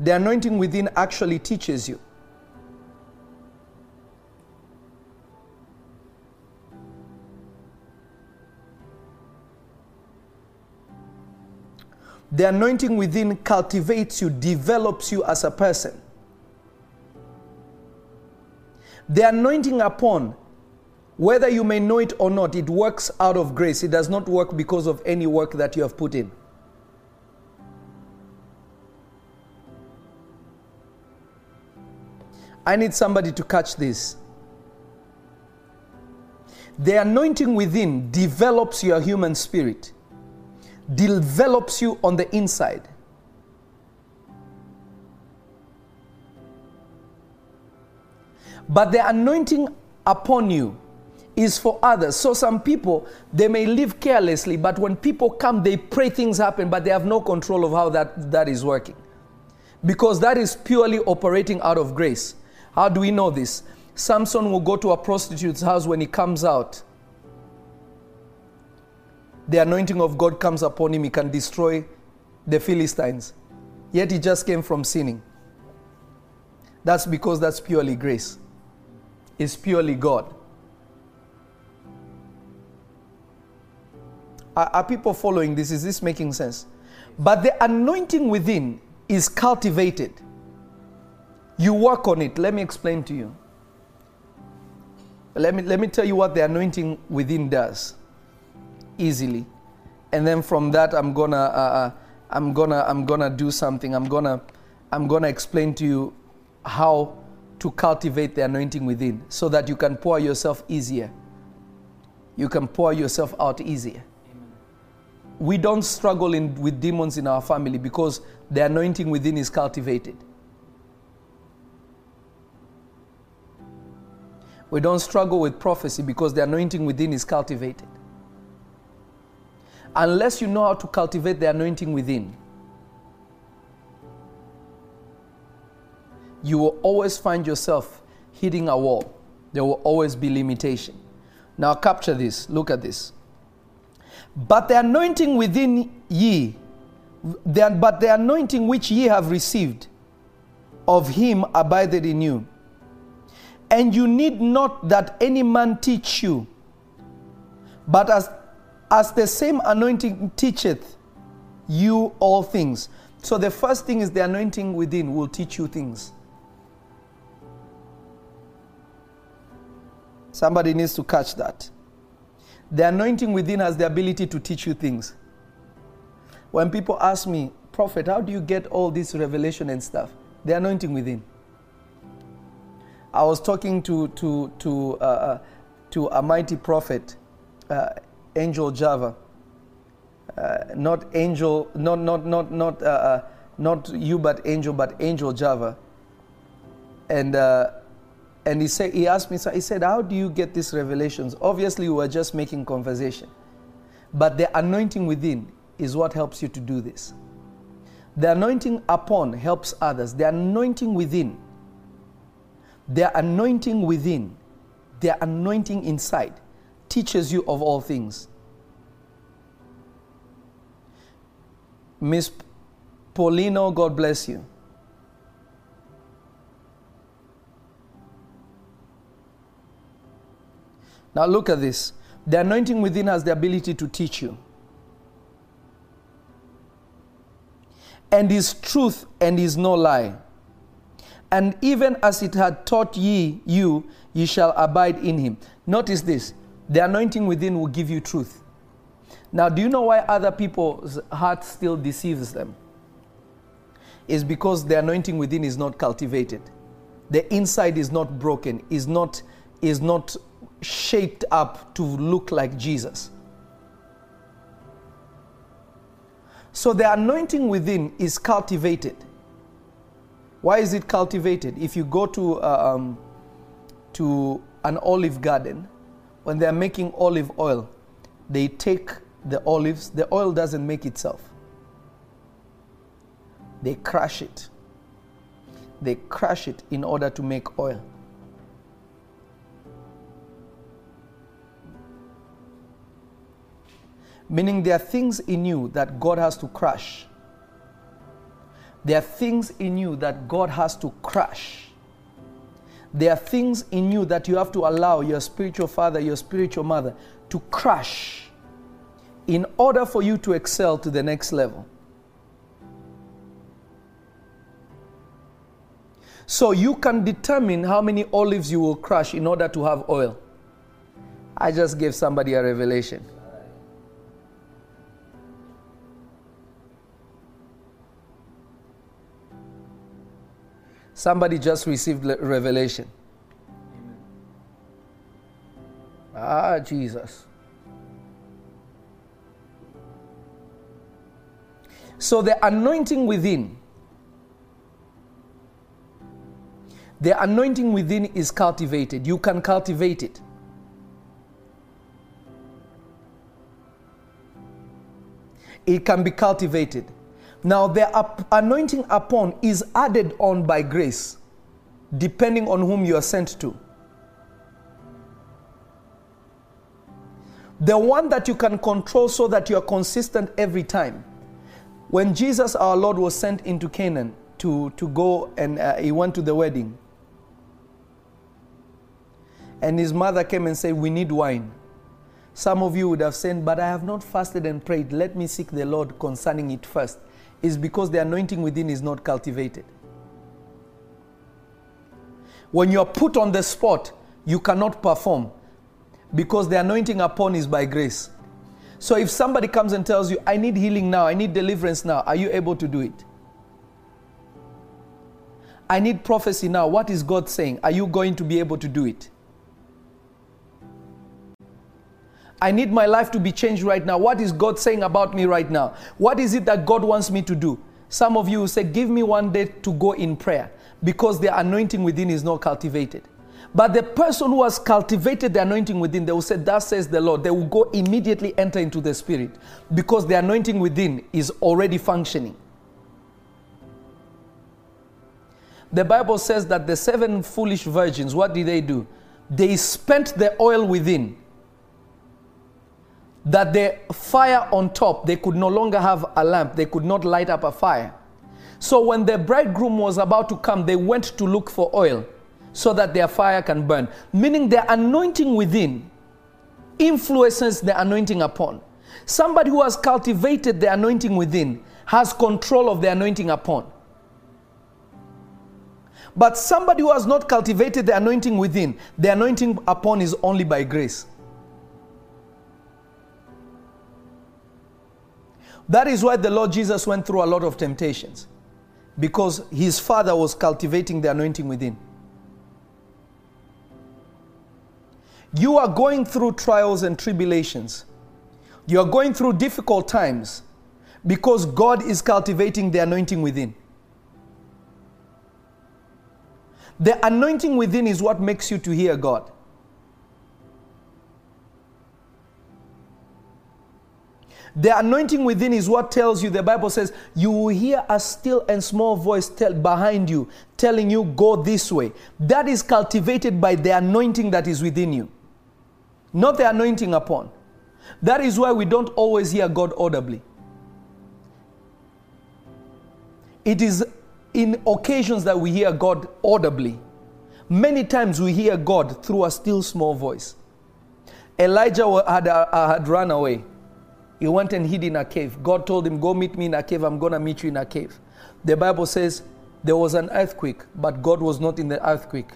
The anointing within actually teaches you. The anointing within cultivates you, develops you as a person. The anointing upon, whether you may know it or not, it works out of grace. It does not work because of any work that you have put in. I need somebody to catch this. The anointing within develops your human spirit develops you on the inside. But the anointing upon you is for others. So some people, they may live carelessly, but when people come, they pray things happen, but they have no control of how that, that is working. Because that is purely operating out of grace. How do we know this? Samson will go to a prostitute's house when he comes out the anointing of God comes upon him, he can destroy the Philistines. Yet he just came from sinning. That's because that's purely grace. It's purely God. Are, are, people following this? Is this making sense? But the anointing within is cultivated. You work on it. Let me explain to you. Let me, let me tell you what the anointing within does easily. And then from that i'm gonna uh, uh, i'm gonna i'm gonna do something. I'm gonna i'm gonna explain to you how to cultivate the anointing within so that you can pour yourself easier. You can pour yourself out easier. We don't struggle in, with demons in our family because the anointing within is cultivated. We don't struggle with prophecy because the anointing within is cultivated unless you know how to cultivate the anointing within, you will always find yourself hitting a wall. There will always be limitation. Now, capture this. Look at this. But the anointing within ye, the, but the anointing which ye have received of him abideth in you. And you need not that any man teach you, but as as the same anointing teacheth you all things. So the first thing is the anointing within will teach you things. Somebody needs to catch that. The anointing within has the ability to teach you things. When people ask me, Prophet, how do you get all this revelation and stuff? The anointing within. I was talking to, to, to, uh, uh to a mighty prophet. Uh, Angel Java. Uh, not Angel, not not not not uh, uh, not you, but Angel, but Angel Java. And uh, and he said he asked me, so he said, "How do you get these revelations?" Obviously, we were just making conversation, but the anointing within is what helps you to do this. The anointing upon helps others. The anointing within, the anointing within, the anointing inside teaches you of all things. Miss Paulino, God bless you. Now look at this. The anointing within has the ability to teach you. And is truth and is no lie. And even as it had taught ye you, ye shall abide in him. Notice this the anointing within will give you truth. Now, do you know why other people's heart still deceives them? Is because the anointing within is not cultivated. The inside is not broken, is not, is not shaped up to look like Jesus. So the anointing within is cultivated. Why is it cultivated? If you go to, uh, um, to an olive garden, when they are making olive oil, they take the olives, the oil doesn't make itself. They crush it. They crush it in order to make oil. Meaning there are things in you that God has to crush. There are things in you that God has to crush. There are things in you that you have to allow your spiritual father, your spiritual mother to crush in order for you to excel to the next level. So you can determine how many olives you will crush in order to have oil. I just gave somebody a revelation. Somebody just received revelation. Ah, Jesus. So the anointing within, the anointing within is cultivated. You can cultivate it. It can be cultivated. Now, the anointing upon is added on by grace, depending on whom you are sent to. The one that you can control so that you are consistent every time. When Jesus, our Lord, was sent into Canaan to, to go and uh, he went to the wedding, and his mother came and said, We need wine. Some of you would have said, But I have not fasted and prayed. Let me seek the Lord concerning it first. Is because the anointing within is not cultivated. When you're put on the spot, you cannot perform because the anointing upon is by grace. So if somebody comes and tells you, I need healing now, I need deliverance now, are you able to do it? I need prophecy now. What is God saying? Are you going to be able to do it? I need my life to be changed right now. What is God saying about me right now? What is it that God wants me to do? Some of you will say, Give me one day to go in prayer because the anointing within is not cultivated. But the person who has cultivated the anointing within, they will say, Thus says the Lord. They will go immediately enter into the Spirit because the anointing within is already functioning. The Bible says that the seven foolish virgins, what did they do? They spent the oil within that the fire on top, they could no longer have a lamp, they could not light up a fire. So when the bridegroom was about to come, they went to look for oil so that their fire can burn. Meaning the anointing within influences the anointing upon. Somebody who has cultivated the anointing within has control of the anointing upon. But somebody who has not cultivated the anointing within, the anointing upon is only by grace. That is why the Lord Jesus went through a lot of temptations because his father was cultivating the anointing within. You are going through trials and tribulations. You are going through difficult times because God is cultivating the anointing within. The anointing within is what makes you to hear God. The anointing within is what tells you, the Bible says, you will hear a still and small voice tell, behind you telling you, go this way. That is cultivated by the anointing that is within you, not the anointing upon. That is why we don't always hear God audibly. It is in occasions that we hear God audibly. Many times we hear God through a still small voice. Elijah had, uh, had run away. He went and hid in a cave. God told him, Go meet me in a cave. I'm going to meet you in a cave. The Bible says There was an earthquake, but God was not in the earthquake.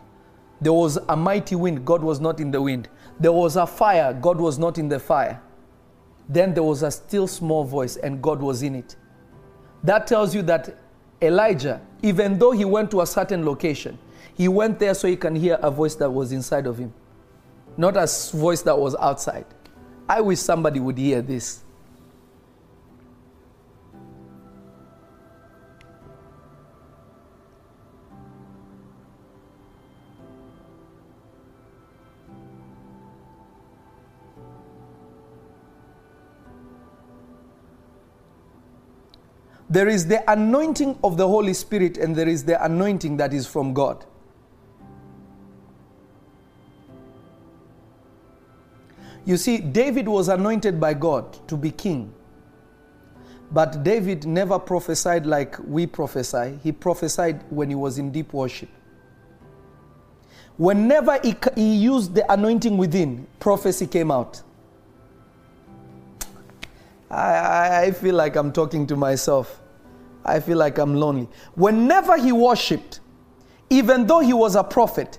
There was a mighty wind, God was not in the wind. There was a fire, God was not in the fire. Then there was a still small voice, and God was in it. That tells you that Elijah, even though he went to a certain location, he went there so he can hear a voice that was inside of him, not a voice that was outside. I wish somebody would hear this. There is the anointing of the Holy Spirit, and there is the anointing that is from God. You see, David was anointed by God to be king. But David never prophesied like we prophesy. He prophesied when he was in deep worship. Whenever he, he used the anointing within, prophecy came out. I, I, feel like I'm talking to myself. I feel like I'm lonely. Whenever he worshipped, even though he was a prophet,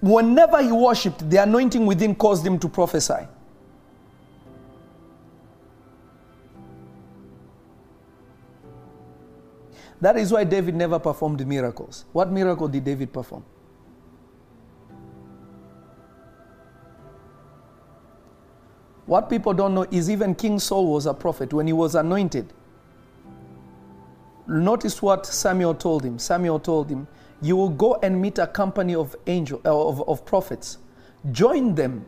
whenever he worshipped, the anointing within caused him to prophesy. That is why David never performed miracles. What miracle did David perform? What people don't know is even King Saul was a prophet when he was anointed. Notice what Samuel told him. Samuel told him, You will go and meet a company of angel uh, of, of prophets. Join them,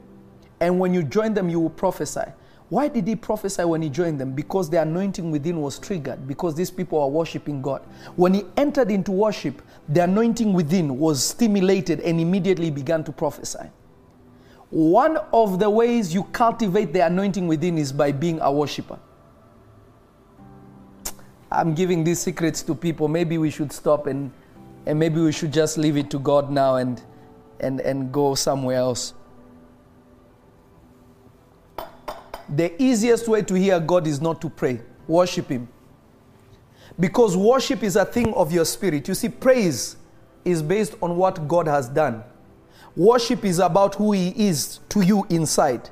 and when you join them, you will prophesy. Why did he prophesy when he joined them? Because the anointing within was triggered, because these people are worshiping God. When he entered into worship, the anointing within was stimulated and immediately began to prophesy. One of the ways you cultivate the anointing within is by being a worshiper. I'm giving these secrets to people. Maybe we should stop and, and maybe we should just leave it to God now and, and, and go somewhere else. The easiest way to hear God is not to pray, worship Him. Because worship is a thing of your spirit. You see, praise is based on what God has done. Worship is about who He is to you inside.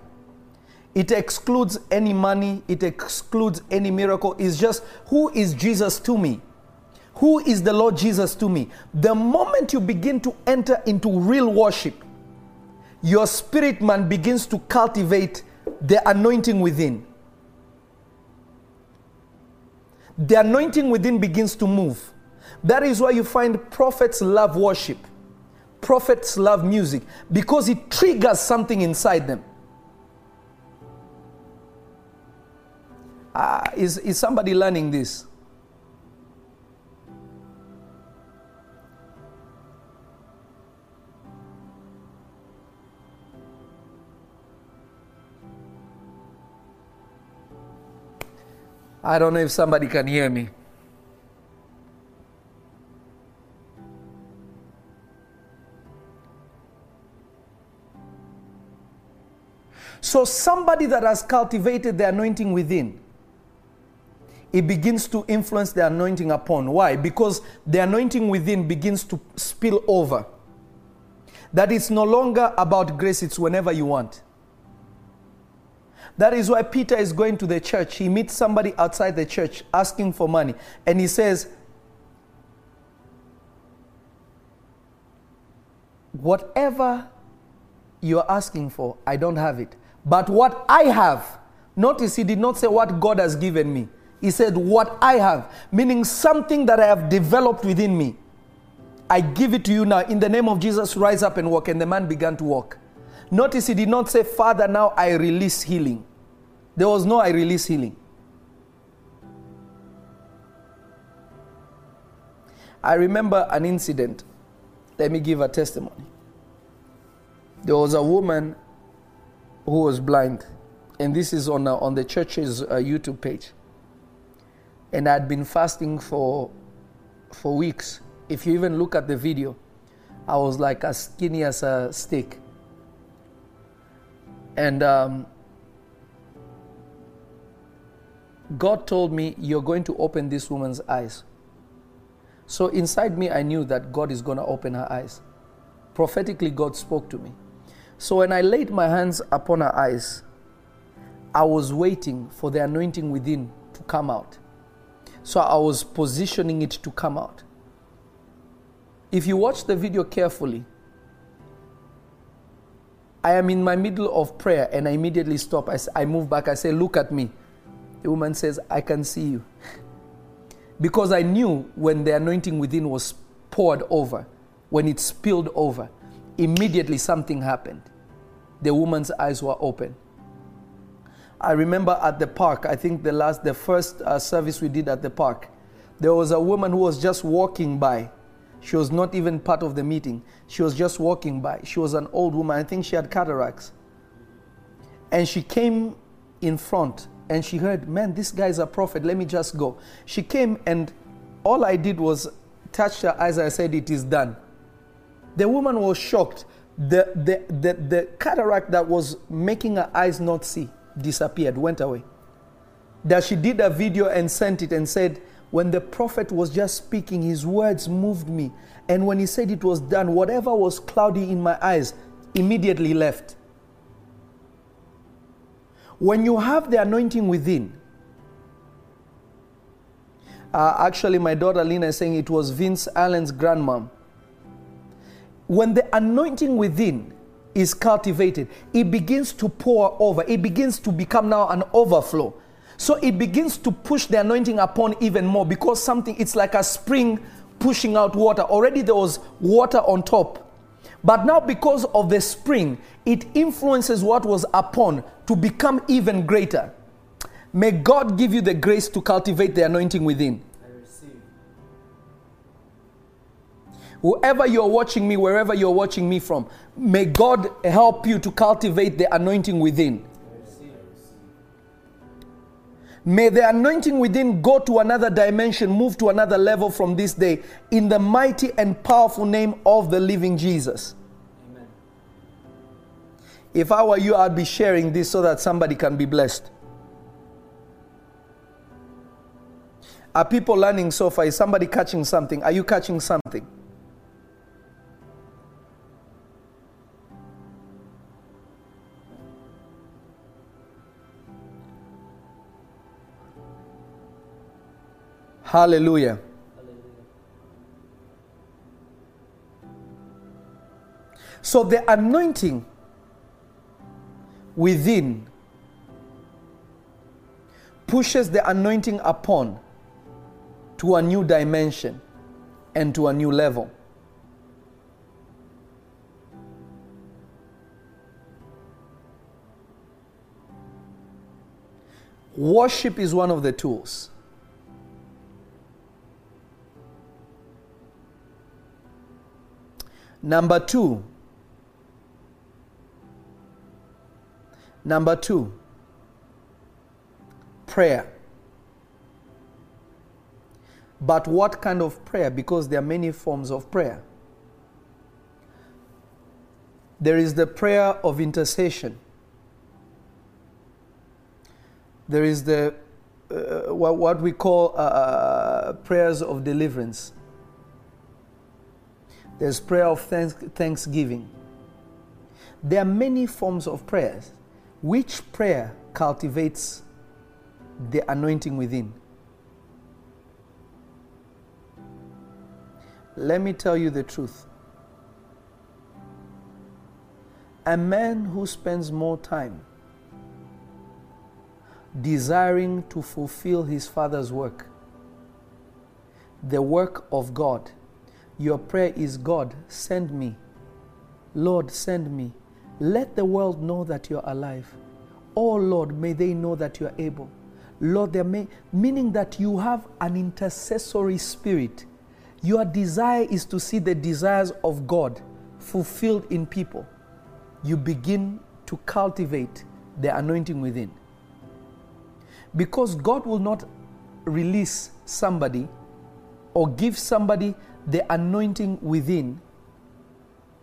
It excludes any money, it excludes any miracle. It's just who is Jesus to me? Who is the Lord Jesus to me? The moment you begin to enter into real worship, your spirit man begins to cultivate the anointing within. The anointing within begins to move. That is why you find prophets love worship. Prophets love music because it triggers something inside them. Uh, is, is somebody learning this? I don't know if somebody can hear me. So, somebody that has cultivated the anointing within, it begins to influence the anointing upon. Why? Because the anointing within begins to spill over. That it's no longer about grace, it's whenever you want. That is why Peter is going to the church. He meets somebody outside the church asking for money. And he says, Whatever you're asking for, I don't have it. But what I have, notice he did not say what God has given me. He said, What I have, meaning something that I have developed within me. I give it to you now. In the name of Jesus, rise up and walk. And the man began to walk. Notice he did not say, Father, now I release healing. There was no I release healing. I remember an incident. Let me give a testimony. There was a woman who was blind, and this is on, uh, on the church's uh, YouTube page. And I had been fasting for, for weeks. If you even look at the video, I was like as skinny as a stick. And um, God told me, You're going to open this woman's eyes. So inside me, I knew that God is going to open her eyes. Prophetically, God spoke to me. So when I laid my hands upon her eyes, I was waiting for the anointing within to come out. So I was positioning it to come out. If you watch the video carefully, I am in my middle of prayer and I immediately stop. I move back. I say, Look at me. The woman says, I can see you. because I knew when the anointing within was poured over, when it spilled over, immediately something happened. The woman's eyes were open. I remember at the park, I think the last, the first uh, service we did at the park, there was a woman who was just walking by. She was not even part of the meeting. She was just walking by. She was an old woman. I think she had cataracts. And she came in front and she heard, Man, this guy is a prophet. Let me just go. She came and all I did was touch her eyes. I said, It is done. The woman was shocked. The, the, the, the cataract that was making her eyes not see disappeared, went away. That she did a video and sent it and said, When the prophet was just speaking, his words moved me. And when he said it was done, whatever was cloudy in my eyes immediately left. When you have the anointing within, uh, actually, my daughter Lena is saying it was Vince Allen's grandmom. When the anointing within is cultivated, it begins to pour over. It begins to become now an overflow. So it begins to push the anointing upon even more because something, it's like a spring pushing out water. Already there was water on top. But now, because of the spring, it influences what was upon to become even greater. May God give you the grace to cultivate the anointing within. Whoever you're watching me, wherever you're watching me from, may God help you to cultivate the anointing within. May the anointing within go to another dimension, move to another level from this day, in the mighty and powerful name of the living Jesus. Amen. If I were you, I'd be sharing this so that somebody can be blessed. Are people learning so far? Is somebody catching something? Are you catching something? Hallelujah. So the anointing within pushes the anointing upon to a new dimension and to a new level. Worship is one of the tools. Number two, number two, prayer. But what kind of prayer? Because there are many forms of prayer. There is the prayer of intercession. There is the uh, what, we call uh, prayers of deliverance. There's prayer of thanks, thanksgiving. There are many forms of prayers. Which prayer cultivates the anointing within? Let me tell you the truth. A man who spends more time desiring to fulfill his father's work, the work of God, your prayer is God, send me. Lord, send me. Let the world know that you're alive. Oh Lord, may they know that you're able. Lord, there may, meaning that you have an intercessory spirit. Your desire is to see the desires of God fulfilled in people. You begin to cultivate the anointing within. Because God will not release somebody or give somebody the anointing within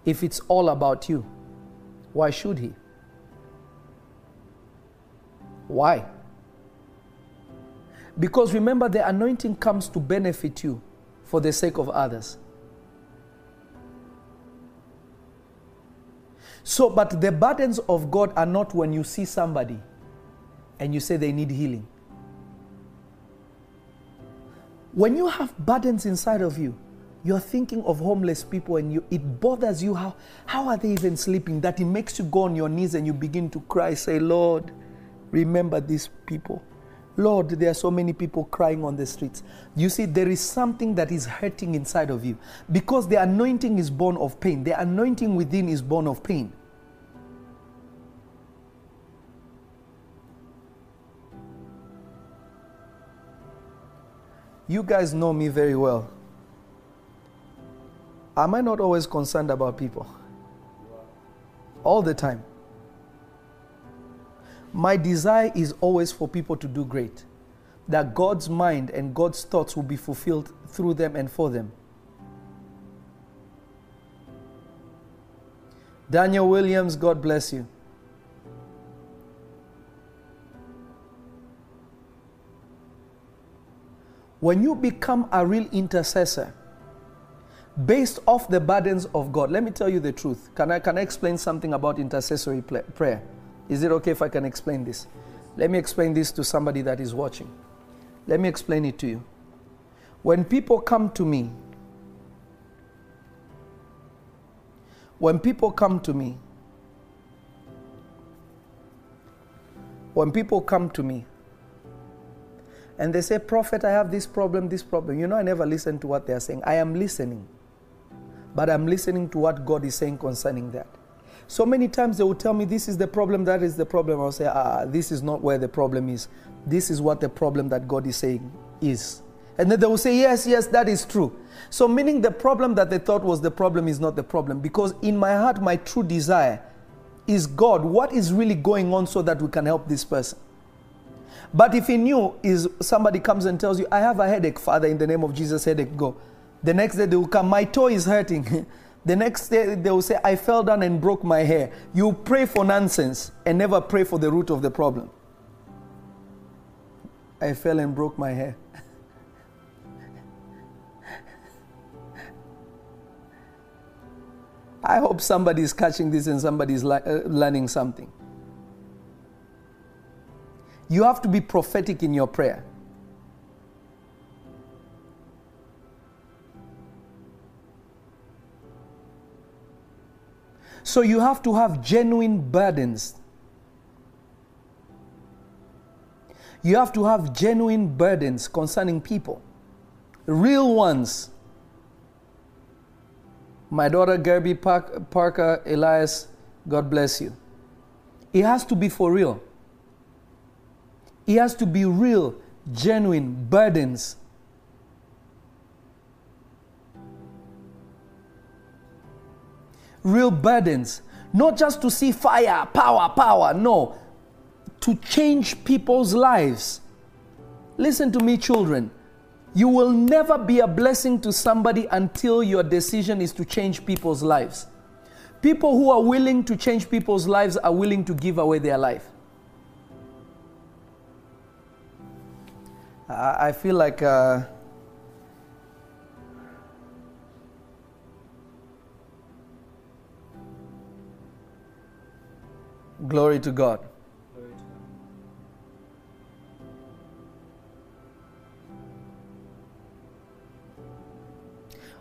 if it's all about you. Why should He? Why? Because remember, the anointing comes to benefit you for the sake of others. So, but the burdens of God are not when you see somebody and you say they need healing. When you have burdens inside of you, you're thinking of homeless people and you, it bothers you. How, how are they even sleeping? That it makes you go on your knees and you begin to cry say lord remember these people. Lord there are so many people crying on the streets. You see there is something that is hurting inside of you. Because the anointing is born of pain. The anointing within is born of pain. You guys know me very well Am I not always concerned about people? All the time. My desire is always for people to do great, that God's mind and God's thoughts will be fulfilled through them and for them. Daniel Williams, God bless you. When you become a real intercessor, based off the burdens of God. Let me tell you the truth. Can I, can I explain something about intercessory prayer? Is it okay if I can explain this? Let me explain this to somebody that is watching. Let me explain it to you. When people come to me, when people come to me, when people come to me and they say, Prophet, I have this problem, this problem, you know, I never listen to what they are saying. I am listening but I'm listening to what God is saying concerning that. So many times they will tell me, This is the problem, that is the problem. I'll say, Ah, this is not where the problem is. This is what the problem that God is saying is. And then they will say, Yes, yes, that is true. So, meaning the problem that they thought was the problem is not the problem. Because in my heart, my true desire is God, what is really going on so that we can help this person? But if he knew is somebody comes and tells you, I have a headache, Father, in the name of Jesus, headache, go. The next day they will come, my toe is hurting. the next day they will say, I fell down and broke my hair. You pray for nonsense and never pray for the root of the problem. I fell and broke my hair. I hope somebody is catching this and somebody is uh, learning something. You have to be prophetic in your prayer. So you have to have genuine burdens. You have to have genuine burdens concerning people, real ones. My daughter Gerby Parker Elias, God bless you. It has to be for real. It has to be real, genuine burdens real burdens. Not just to see fire, power, power. No. To change people's lives. Listen to me, children. You will never be a blessing to somebody until your decision is to change people's lives. People who are willing to change people's lives are willing to give away their life. I feel like. Uh, Glory to God.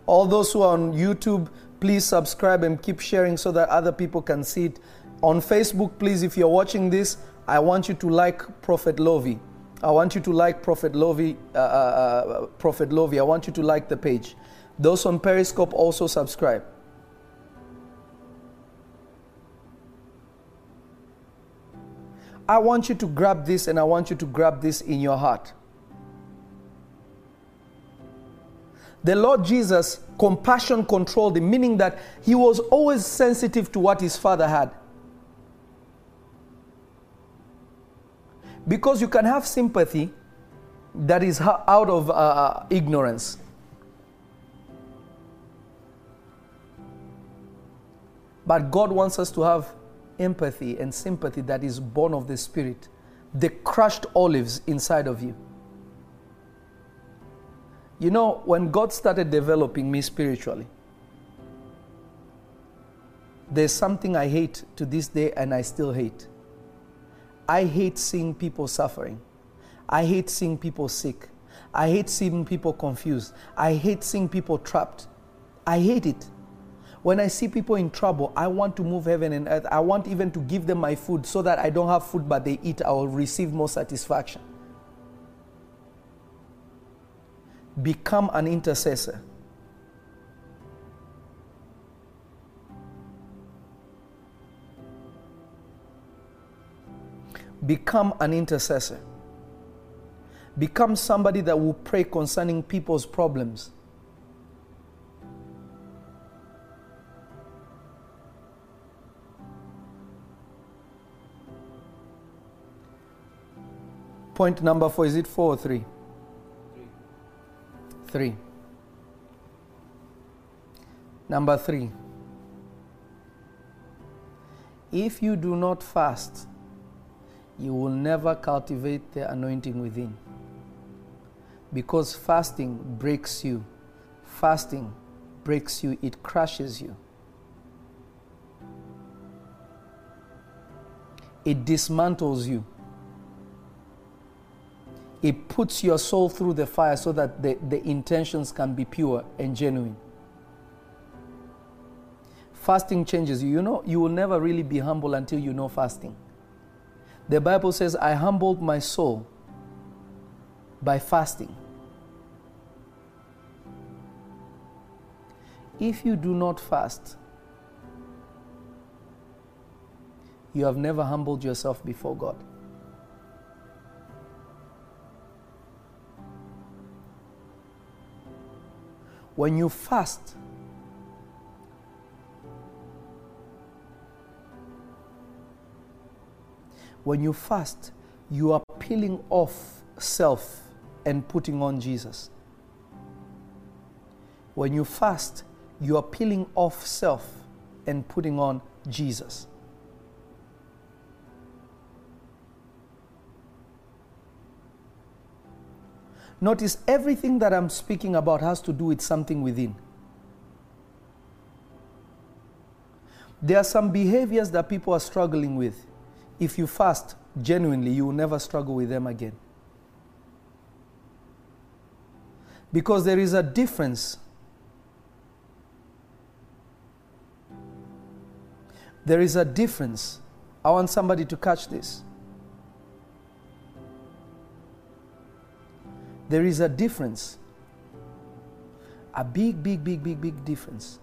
All those who are on YouTube, please subscribe and keep sharing so that other people can see it. On Facebook, please, if you're watching this, I want you to like Prophet Lovy. I want you to like Prophet Lovy. Uh, uh, uh, Prophet Lovy. I want you to like the page. Those on Periscope also subscribe. I want you to grab this and I want you to grab this in your heart. The Lord Jesus, compassion controlled him, meaning that he was always sensitive to what his father had. Because you can have sympathy that is out of uh, uh, ignorance. But God wants us to have empathy and sympathy that is born of the Spirit, the crushed olives inside of you. You know, when God started developing me spiritually, there's something I hate to this day and I still hate. I hate seeing people suffering. I hate seeing people sick. I hate seeing people confused. I hate seeing people trapped. I hate it. When I see people in trouble, I want to move heaven and earth. I want even to give them my food so that I don't have food but they eat. I will receive more satisfaction. Become an intercessor. Become an intercessor. Become somebody that will pray concerning people's problems. Point number four is it four or three? Three. Number three. If you do not fast, you will never cultivate the anointing within. Because fasting breaks you. Fasting breaks you, it crushes you. It dismantles you. It puts your soul through the fire so that the, the intentions can be pure and genuine. Fasting changes you. You know, you will never really be humble until you know fasting. The Bible says, I humbled my soul by fasting. If you do not fast, you have never humbled yourself before God. When you fast, when you fast, you are peeling off self and putting on Jesus. When you fast, you are peeling off self and putting on Jesus. Notice everything that I'm speaking about has to do with something within. There are some behaviors that people are struggling with. If you fast genuinely, you will never struggle with them again. Because there is a difference. There is a difference. I want somebody to catch this. There is a difference. A big, big, big, big, big difference.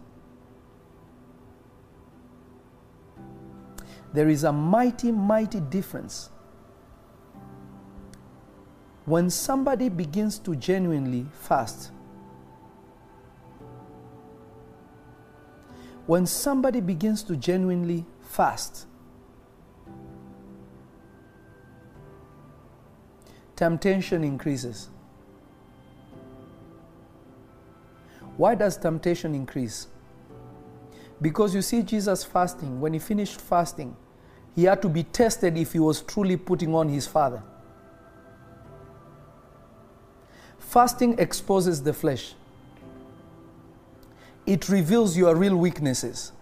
There is a mighty, mighty difference. When somebody begins to genuinely fast, when somebody begins to genuinely fast, temptation increases. Why does temptation increase? Because you see, Jesus fasting, when he finished fasting, he had to be tested if he was truly putting on his Father. Fasting exposes the flesh, it reveals your real weaknesses.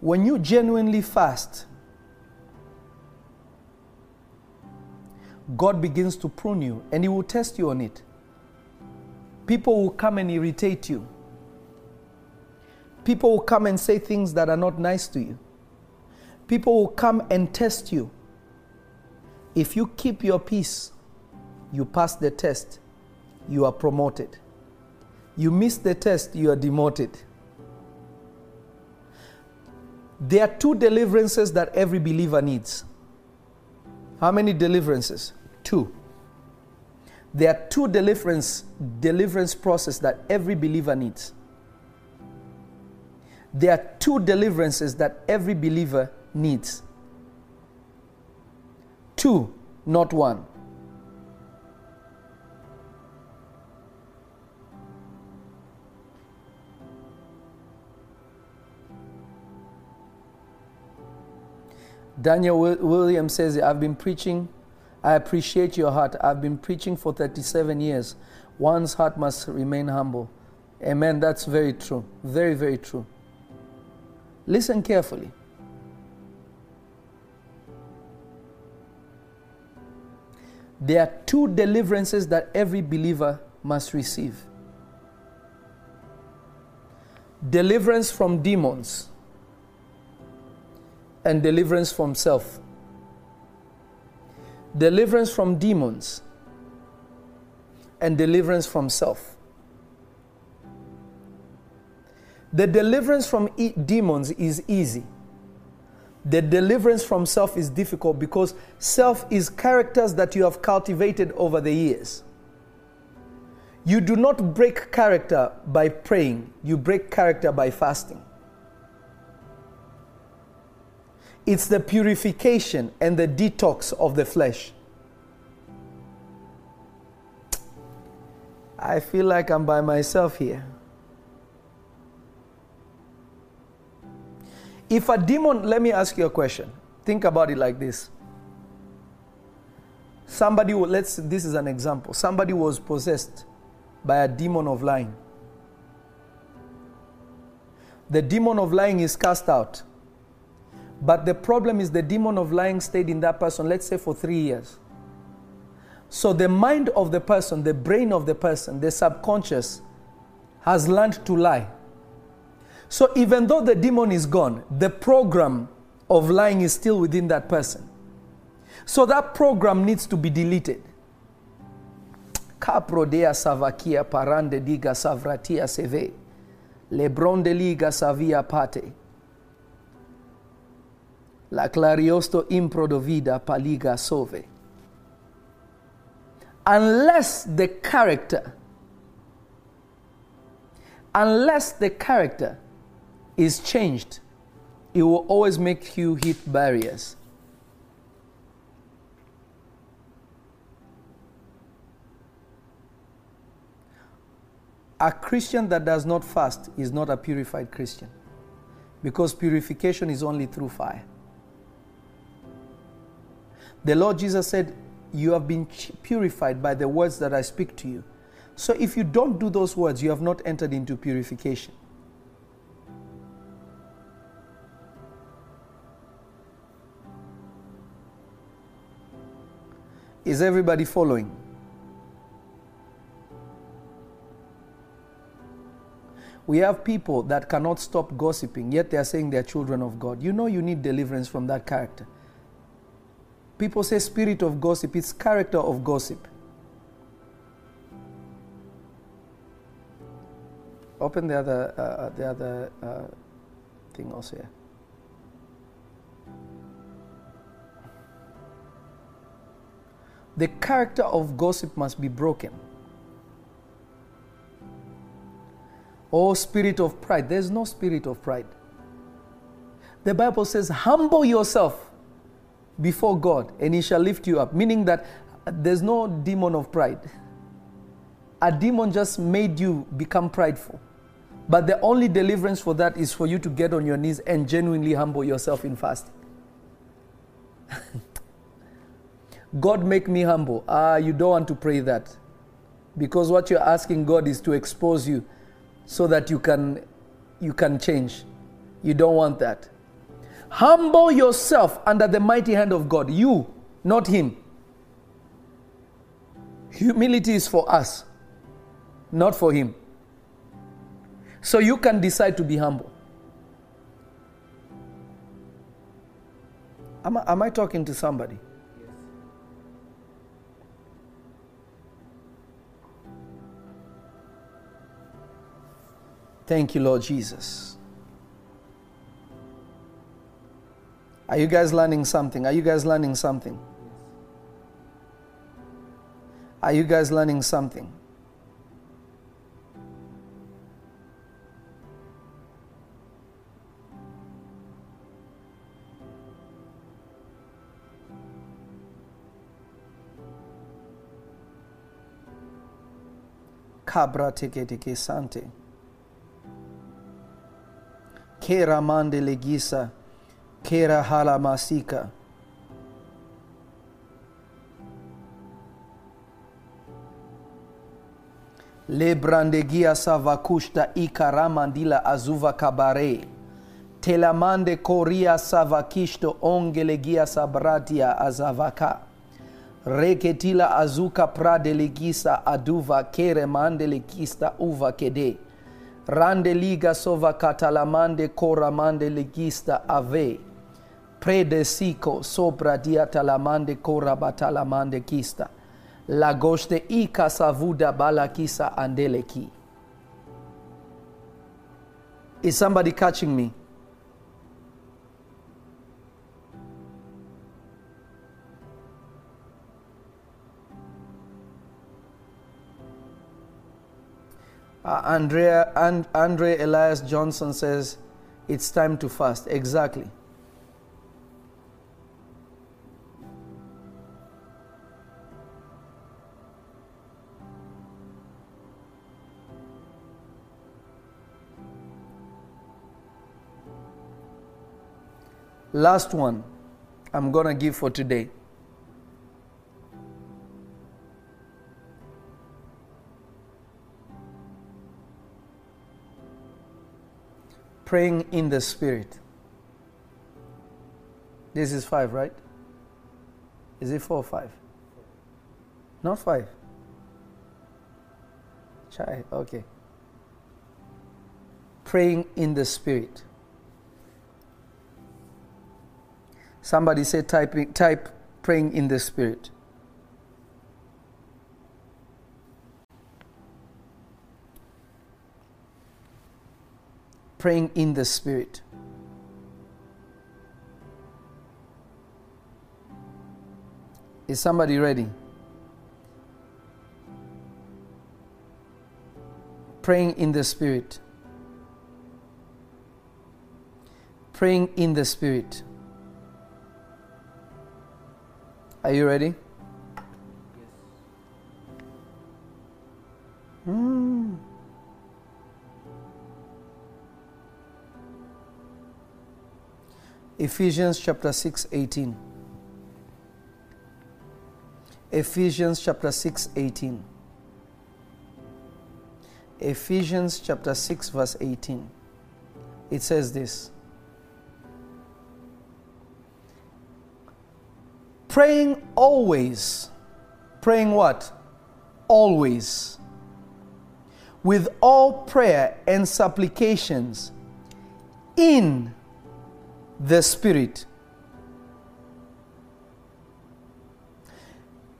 When you genuinely fast, God begins to prune you and He will test you on it. People will come and irritate you. People will come and say things that are not nice to you. People will come and test you. If you keep your peace, you pass the test, you are promoted. You miss the test, you are demoted. There are two deliverances that every believer needs. How many deliverances? Two. There are two deliverance deliverance process that every believer needs. There are two deliverances that every believer needs. Two, not one. Daniel Williams says, I've been preaching. I appreciate your heart. I've been preaching for 37 years. One's heart must remain humble. Amen. That's very true. Very, very true. Listen carefully. There are two deliverances that every believer must receive deliverance from demons and deliverance from self. Deliverance from demons and deliverance from self. The deliverance from e- demons is easy. The deliverance from self is difficult because self is characters that you have cultivated over the years. You do not break character by praying, you break character by fasting. It's the purification and the detox of the flesh. I feel like I'm by myself here. If a demon, let me ask you a question. Think about it like this. Somebody, let's, this is an example. Somebody was possessed by a demon of lying. The demon of lying is cast out. But the problem is the demon of lying stayed in that person, let's say for three years. So the mind of the person, the brain of the person, the subconscious has learned to lie. So even though the demon is gone, the program of lying is still within that person. So that program needs to be deleted. Caprodea savakia parande diga savratia seve. Lebron de liga savia pate. La clariosto improdovida paliga sove. Unless the character, unless the character is changed, it will always make you hit barriers. A Christian that does not fast is not a purified Christian because purification is only through fire. The Lord Jesus said, You have been purified by the words that I speak to you. So if you don't do those words, you have not entered into purification. Is everybody following? We have people that cannot stop gossiping, yet they are saying they are children of God. You know, you need deliverance from that character. People say spirit of gossip, it's character of gossip. Open the other, uh, the other uh, thing also here. The character of gossip must be broken. Oh, spirit of pride. There's no spirit of pride. The Bible says, humble yourself before God and he shall lift you up. Meaning that there's no demon of pride. A demon just made you become prideful. But the only deliverance for that is for you to get on your knees and genuinely humble yourself in fasting. God make me humble. Ah, you don't want to pray that. Because what you're asking God is to expose you so that you can you can change. You don't want that. Humble yourself under the mighty hand of God. You, not him. Humility is for us, not for him. So you can decide to be humble. Am I, am I talking to somebody? Yes. Thank you, Lord Jesus. Are you guys learning something? Are you guys learning something? Are you guys learning something? Cabra teke teke sante. Keramande legisa. Kera hala masika. Lebrandegia savakushta ikaramandila azuva kabare. Telamande koria savakishto ongelegia sabratia azavaka. Reketila azuka pradelegisa aduva kere mandelegista uva kede. Randeliga sova katalamande koramande legista ave. Predesico sopra dia talamande korabatalamande kista. Lagoste ika savuda balakisa andeleki. Is somebody catching me? Uh, Andrea and Andre Elias Johnson says it's time to fast. Exactly. Last one I'm going to give for today. Praying in the Spirit. This is five, right? Is it four or five? Not five. Chai, okay. Praying in the Spirit. Somebody say typing, type praying in the Spirit. Praying in the Spirit. Is somebody ready? Praying in the Spirit. Praying in the Spirit. Are you ready? Hmm. Ephesians chapter 6 18. Ephesians chapter 6 18. Ephesians chapter 6 verse 18. It says this. Praying always. Praying what? Always. With all prayer and supplications in the Spirit.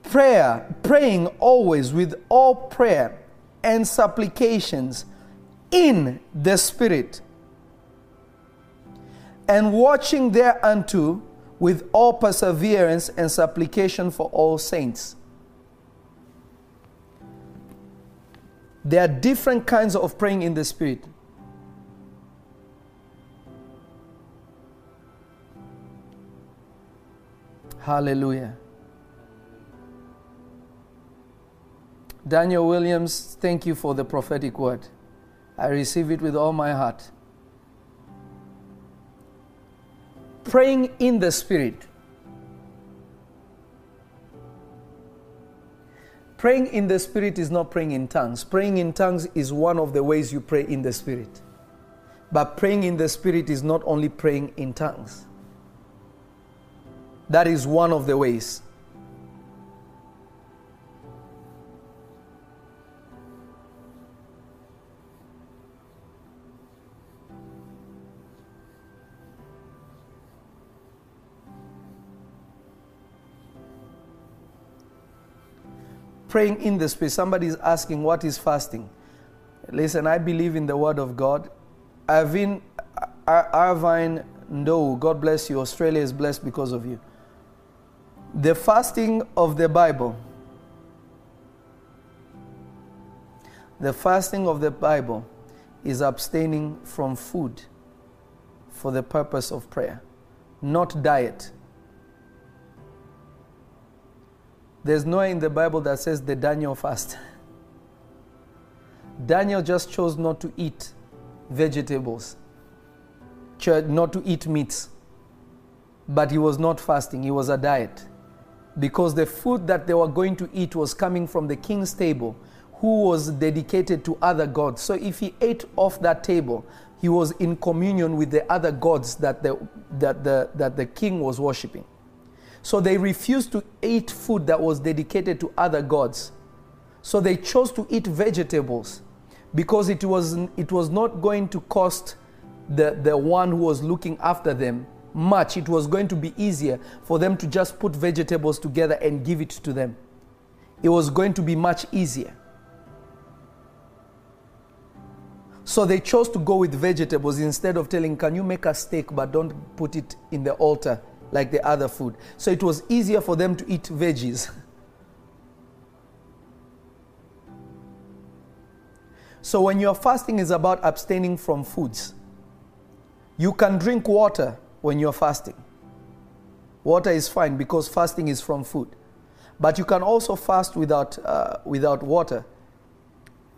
Prayer, praying always with all prayer and supplications in the Spirit. And watching thereunto with all perseverance and supplication for all saints. There are different kinds of praying in the Spirit. Hallelujah. Daniel Williams, thank you for the prophetic word. I receive it with all my heart. Praying in the Spirit. Praying in the Spirit is not praying in tongues. Praying in tongues is one of the ways you pray in the Spirit. But praying in the Spirit is not only praying in tongues. That is one of the ways. Praying in the Spirit. Somebody is asking, What is fasting? Listen, I believe in the Word of God. Irvine, Irvine no, God bless you. Australia is blessed because of you. The fasting of the Bible. The fasting of the Bible is abstaining from food for the purpose of prayer, not diet. There's nowhere in the Bible that says the Daniel fast. Daniel just chose not to eat vegetables, not to eat meats. but he was not fasting, he was a diet. Because the food that they were going to eat was coming from the king's table, who was dedicated to other gods. So if he ate off that table, he was in communion with the other gods that the, that the, that the king was worshiping. So they refused to eat food that was dedicated to other gods. So they chose to eat vegetables because it was, it was not going to cost the, the one who was looking after them much. It was going to be easier for them to just put vegetables together and give it to them. It was going to be much easier. So they chose to go with vegetables instead of telling, Can you make a steak but don't put it in the altar like the other food? So it was easier for them to eat veggies. so when your fasting is about abstaining from foods, you can drink water when you're fasting. Water is fine because fasting is from food. But you can also fast without, uh, without water.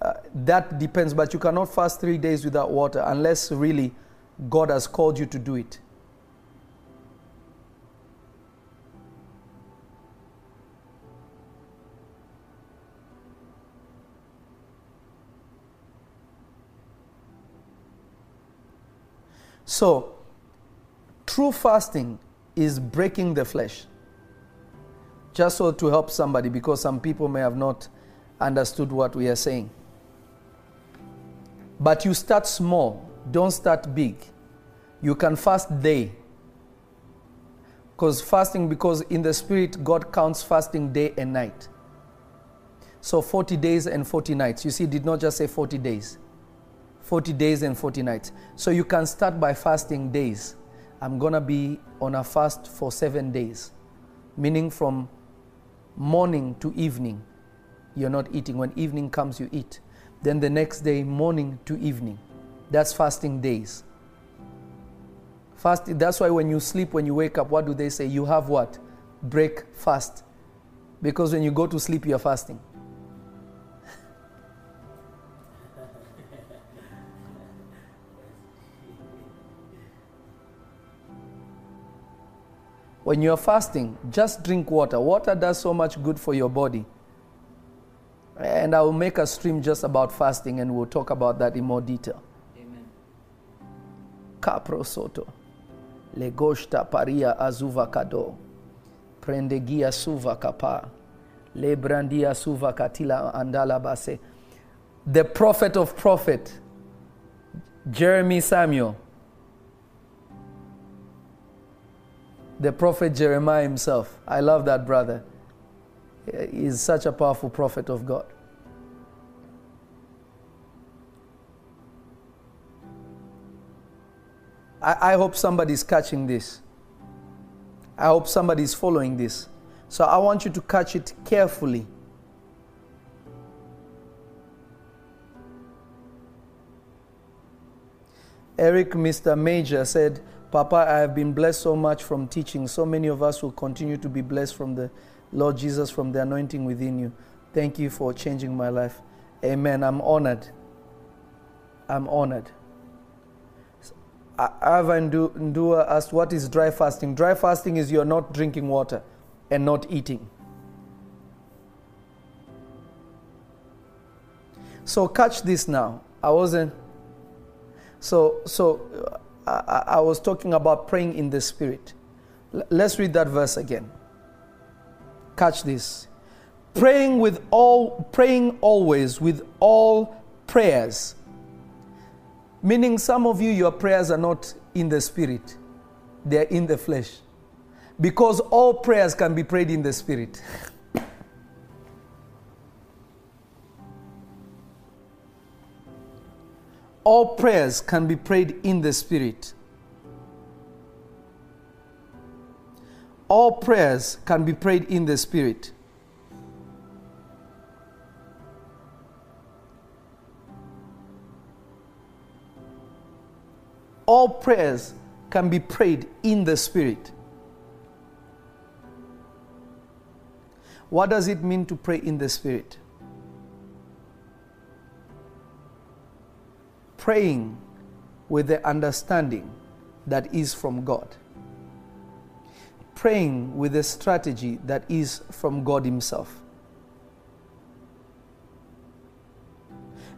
Uh, that depends, but you cannot fast three days without water unless really God has called you to do it. So, true fasting is breaking the flesh. Just so to help somebody, because some people may have not understood what we are saying. But you start small, don't start big. You can fast day. Because fasting, because in the spirit, God counts fasting day and night. So 40 days and 40 nights. You see, did not just say 40 days. 40 days and 40 nights. So you can start by fasting days. I'm going to be on a fast for seven days, meaning from morning to evening, you're not eating. When evening comes, you eat. Then the next day, morning to evening. That's fasting days. Fasting, that's why when you sleep, when you wake up, what do they say? You have what? Break fast. Because when you go to sleep, you're fasting. When you're fasting, just drink water. Water does so much good for your body. And I will make a stream just about fasting and we'll talk about that in more detail. Amen. Capro soto. Legoshta paria azuva kado. Prendegia suva kapa. Lebrandia suva katila andala base. The prophet of prophet, Jeremy Samuel. The prophet Jeremiah himself. I love that brother. He's such a powerful prophet of God. I, I hope somebody's catching this. I hope somebody's following this. So I want you to catch it carefully. Eric, Mr. Major, said, Papa, I have been blessed so much from teaching. So many of us will continue to be blessed from the Lord Jesus, from the anointing within you. Thank you for changing my life. Amen. I'm honored. I'm honored. Ivan Ndua asked, What is dry fasting? Dry fasting is you're not drinking water and not eating. So catch this now. I wasn't. So so I, I was talking about praying in the spirit. L- let's read that verse again. Catch this. Praying with all praying always with all prayers. Meaning some of you your prayers are not in the spirit. They're in the flesh. Because all prayers can be prayed in the spirit. all prayers can be prayed in the Spirit. All prayers can be prayed in the Spirit. All prayers can be prayed in the Spirit. What does it mean to pray in the Spirit? Praying with the understanding that is from God. praying with a strategy that is from God Himself.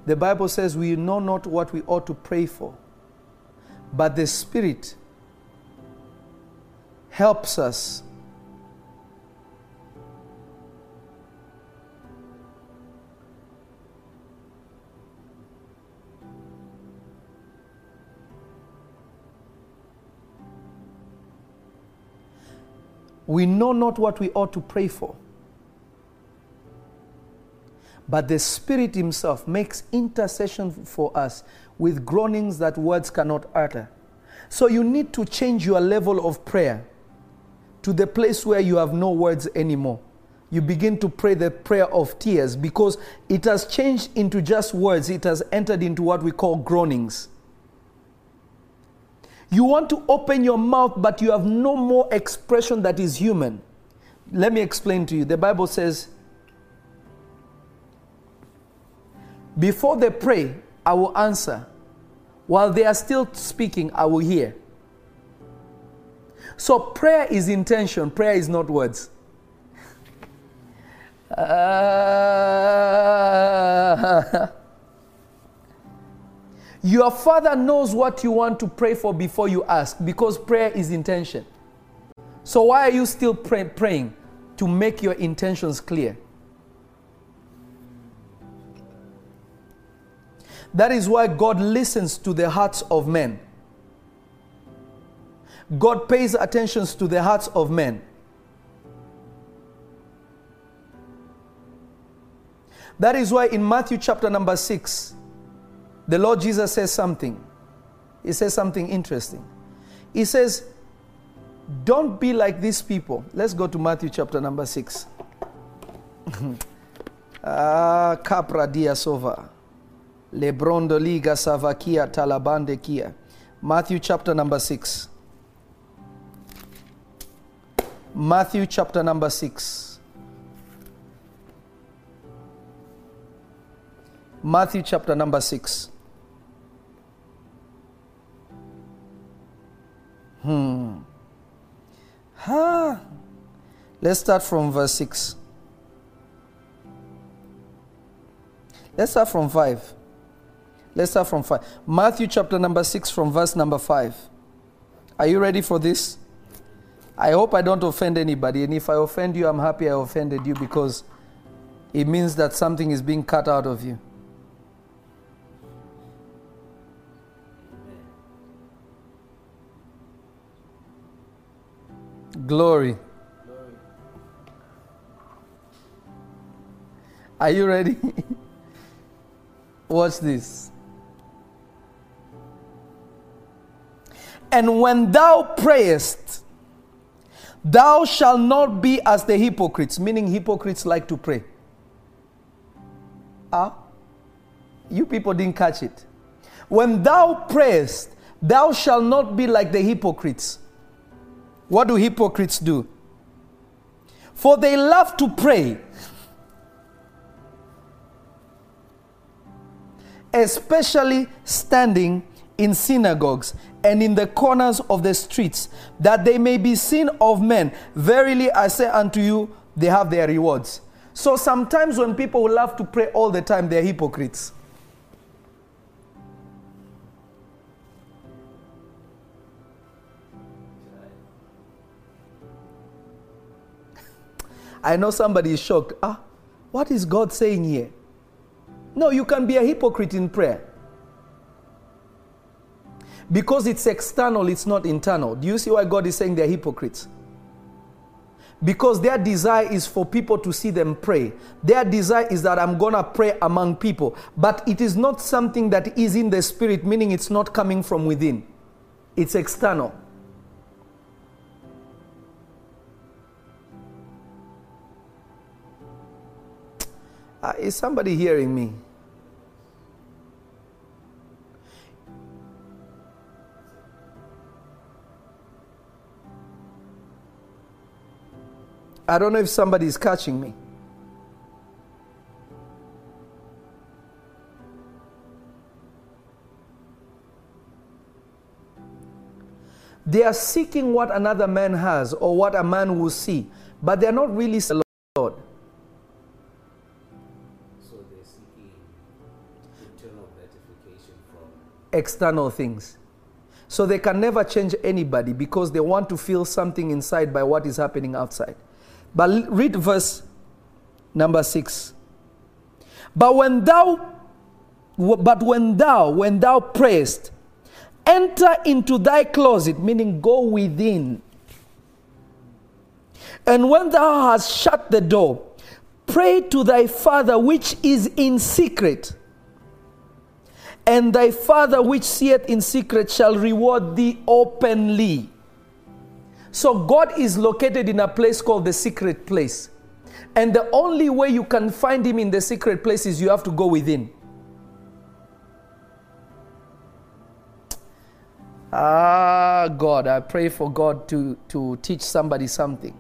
The Bible says we know not what we ought to pray for, but the Spirit helps us we know not what we ought to pray for. But the Spirit Himself makes intercession for us with groanings that words cannot utter. So you need to change your level of prayer to the place where you have no words anymore. You begin to pray the prayer of tears because it has changed into just words, it has entered into what we call groanings. You want to open your mouth, but you have no more expression that is human. Let me explain to you. The Bible says, Before they pray, I will answer. While they are still speaking, I will hear. So prayer is intention, prayer is not words. Uh, your father knows what you want to pray for before you ask because prayer is intention. So why are you still pray- praying? To make your intentions clear. That is why God listens to the hearts of men. God pays attention to the hearts of men. That is why in Matthew chapter number 6, the Lord Jesus says something. He says something interesting. He says, Don't be like these people. Let's go to Matthew chapter number 6. ah, Capra dia sova. Lebrondo liga savakia talabande kia. Matthew chapter number 6. Matthew chapter number 6. Matthew chapter number 6. Hmm. Ha. Let's start from verse 6. Let's start from 5. Let's start from 5. Matthew chapter number 6 from verse number 5. Are you ready for this? I hope I don't offend anybody. And if I offend you, I'm happy I offended you because it means that something is being cut out of you. Glory. Are you ready? Watch this. And when thou prayest, thou shalt not be as the hypocrites, meaning hypocrites like to pray. Ah? You people didn't catch it. When thou prayest, thou shalt not be like the hypocrites. What do hypocrites do? For they love to pray, especially standing in synagogues and in the corners of the streets, that they may be seen of men. Verily I say unto you, they have their rewards. So sometimes when people love to pray all the time, they're hypocrites. I know somebody is shocked. Ah, what is God saying here? No, you can be a hypocrite in prayer. Because it's external, it's not internal. Do you see why God is saying they're hypocrites? Because their desire is for people to see them pray. Their desire is that I'm going to pray among people. But it is not something that is in the spirit, meaning it's not coming from within, it's external. Uh, is somebody hearing me? I don't know if somebody is catching me. They are seeking what another man has or what a man will see, but they are not really the Lord. External things. So they can never change anybody because they want to feel something inside by what is happening outside. But read verse number 6. But when thou but when thou when thou prayest enter into thy closet meaning go within and when thou hast shut the door pray to thy father which is in secret and thy father which seeth in secret shall reward thee openly. So God is located in a place called the secret place. And the only way you can find him in the secret place is you have to go within. Ah, God, I pray for God to, to teach somebody something.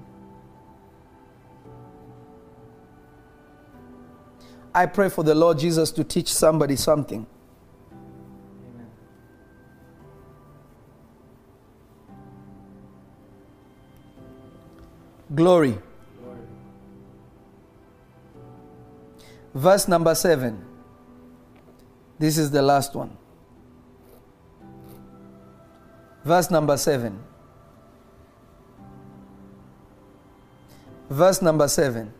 I pray for the Lord Jesus to teach somebody something. Glory. Verse number seven. This is the last one. Verse number seven. Verse number seven.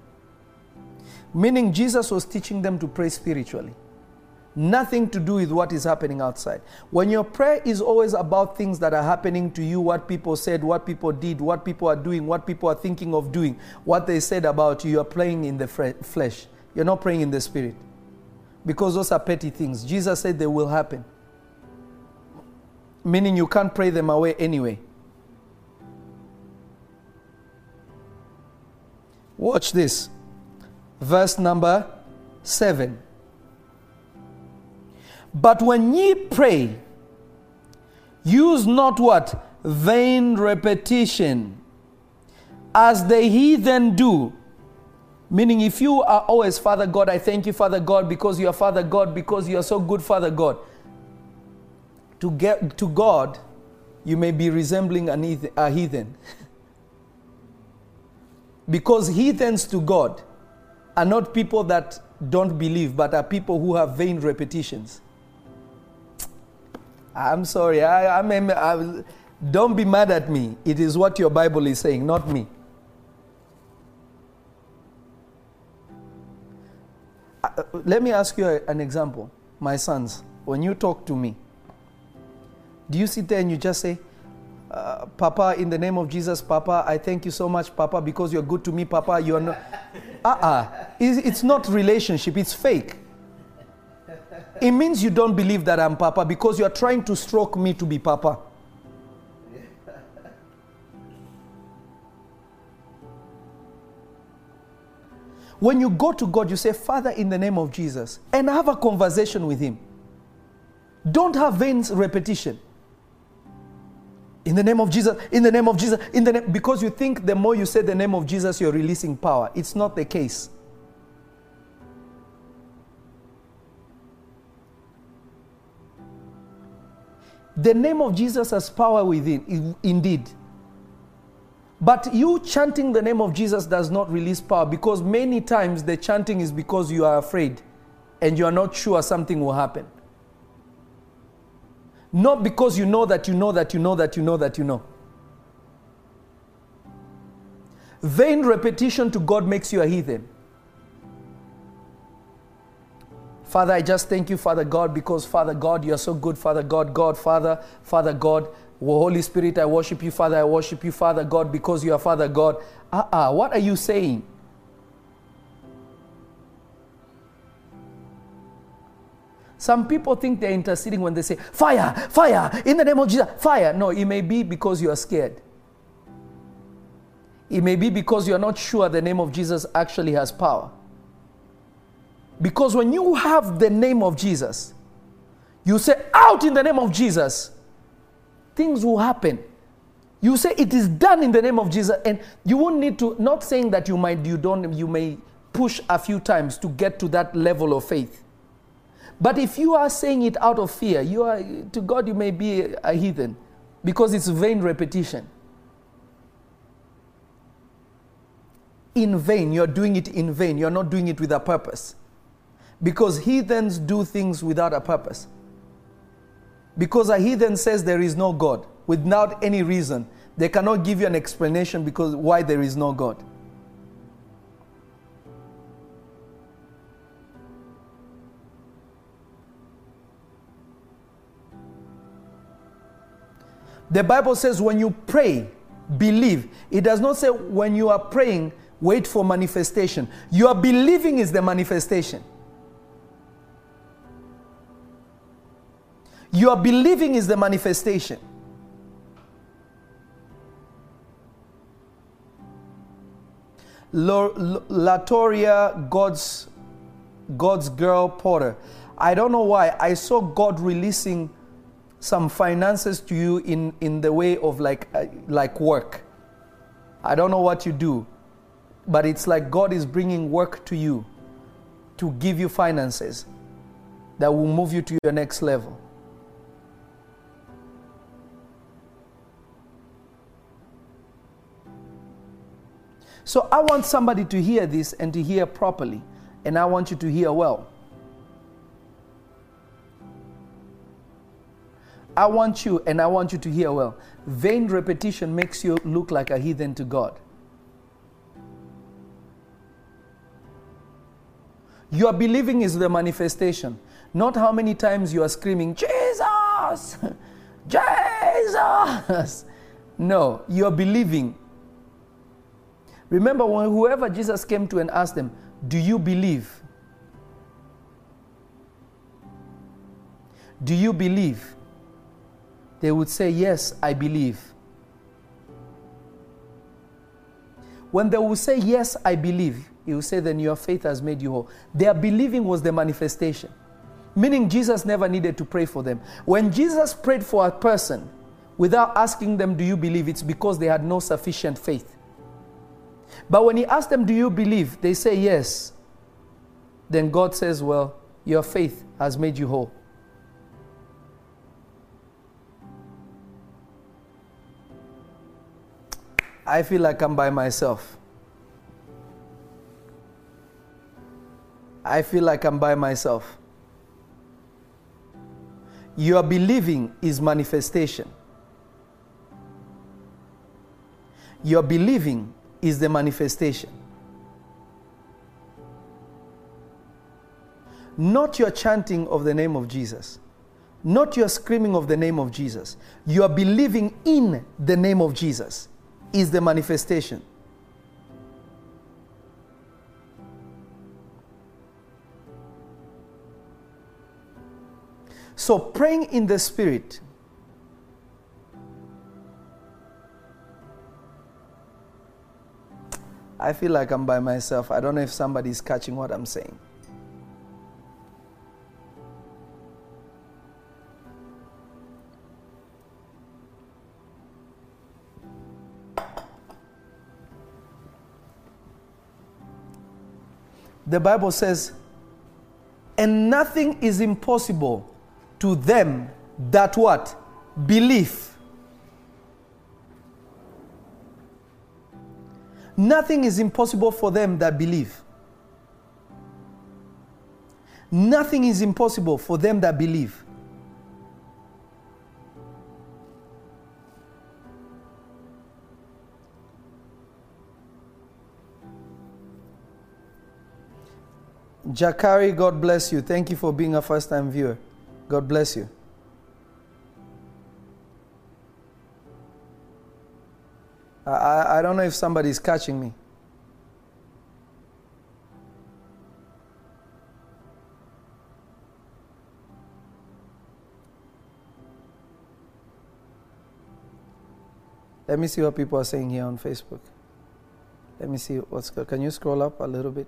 Meaning Jesus was teaching them to pray spiritually. Nothing to do with what is happening outside. When your prayer is always about things that are happening to you, what people said, what people did, what people are doing, what people are thinking of doing, what they said about you, you are praying in the flesh. You're not praying in the spirit. Because those are petty things. Jesus said they will happen. Meaning you can't pray them away anyway. Watch this. Verse number 7. But when ye pray, use not what? Vain repetition, as the heathen do. Meaning, if you are always, Father God, I thank you, Father God, because you are Father God, because you are so good, Father God. To get to God, you may be resembling an a heathen. because heathens to God are not people that don't believe, but are people who have vain repetitions. I'm sorry. I, I'm, I, don't be mad at me. It is what your Bible is saying, not me. Uh, let me ask you an example. My sons, when you talk to me, do you sit there and you just say, uh, Papa, in the name of Jesus, Papa, I thank you so much, Papa, because you're good to me, Papa. You're not. Uh-uh. It's, it's not relationship. It's fake. It means you don't believe that I'm Papa because you are trying to stroke me to be Papa. When you go to God, you say, Father, in the name of Jesus, and have a conversation with Him. Don't have vain repetition. In the name of Jesus, in the name of Jesus, in the name, because you think the more you say the name of Jesus, you're releasing power. It's not the case. The name of Jesus has power within, indeed. But you chanting the name of Jesus does not release power because many times the chanting is because you are afraid and you are not sure something will happen. Not because you know that you know that you know that you know that you know. Vain repetition to God makes you a heathen. Father, I just thank you, Father God, because Father God, you are so good, Father God, God, Father, Father God, Holy Spirit, I worship you, Father, I worship you, Father God, because you are Father God. Ah, uh-uh, what are you saying? Some people think they're interceding when they say, Fire, fire, in the name of Jesus, fire. No, it may be because you are scared. It may be because you are not sure the name of Jesus actually has power. Because when you have the name of Jesus, you say, Out in the name of Jesus, things will happen. You say it is done in the name of Jesus, and you won't need to, not saying that you might, you don't, you may push a few times to get to that level of faith. But if you are saying it out of fear, you are to God you may be a heathen. because it's vain repetition. In vain, you're doing it in vain. You're not doing it with a purpose. Because heathens do things without a purpose. Because a heathen says there is no God without any reason, they cannot give you an explanation because why there is no God. The Bible says when you pray, believe. It does not say when you are praying, wait for manifestation. Your believing is the manifestation. Your believing is the manifestation. Latoria, God's, God's girl Porter. I don't know why. I saw God releasing some finances to you in, in the way of like, uh, like work. I don't know what you do, but it's like God is bringing work to you to give you finances that will move you to your next level. So I want somebody to hear this and to hear properly, and I want you to hear well. I want you and I want you to hear well. Vain repetition makes you look like a heathen to God. Your believing is the manifestation, not how many times you are screaming, Jesus! Jesus! No, you're believing. Remember, when whoever Jesus came to and asked them, Do you believe? Do you believe? They would say, Yes, I believe. When they will say, Yes, I believe, he will say, Then your faith has made you whole. Their believing was the manifestation. Meaning, Jesus never needed to pray for them. When Jesus prayed for a person without asking them, Do you believe? It's because they had no sufficient faith. But when he asked them, Do you believe? They say, Yes. Then God says, Well, your faith has made you whole. I feel like I'm by myself. I feel like I'm by myself. Your believing is manifestation. Your believing is the manifestation. Not your chanting of the name of Jesus, not your screaming of the name of Jesus. You are believing in the name of Jesus is the manifestation. So, praying in the Spirit I feel like I'm by myself. I don't know if somebody's catching what I'm saying. The Bible says, and nothing is impossible to them that what? Believe. Nothing is impossible for them that believe. Nothing is impossible for them that believe. Jakari, God bless you. Thank you for being a first time viewer. God bless you. I, I, don't know if somebody's catching me. Let me see what people are saying here on Facebook. Let me see what's good. Can you scroll up a little bit?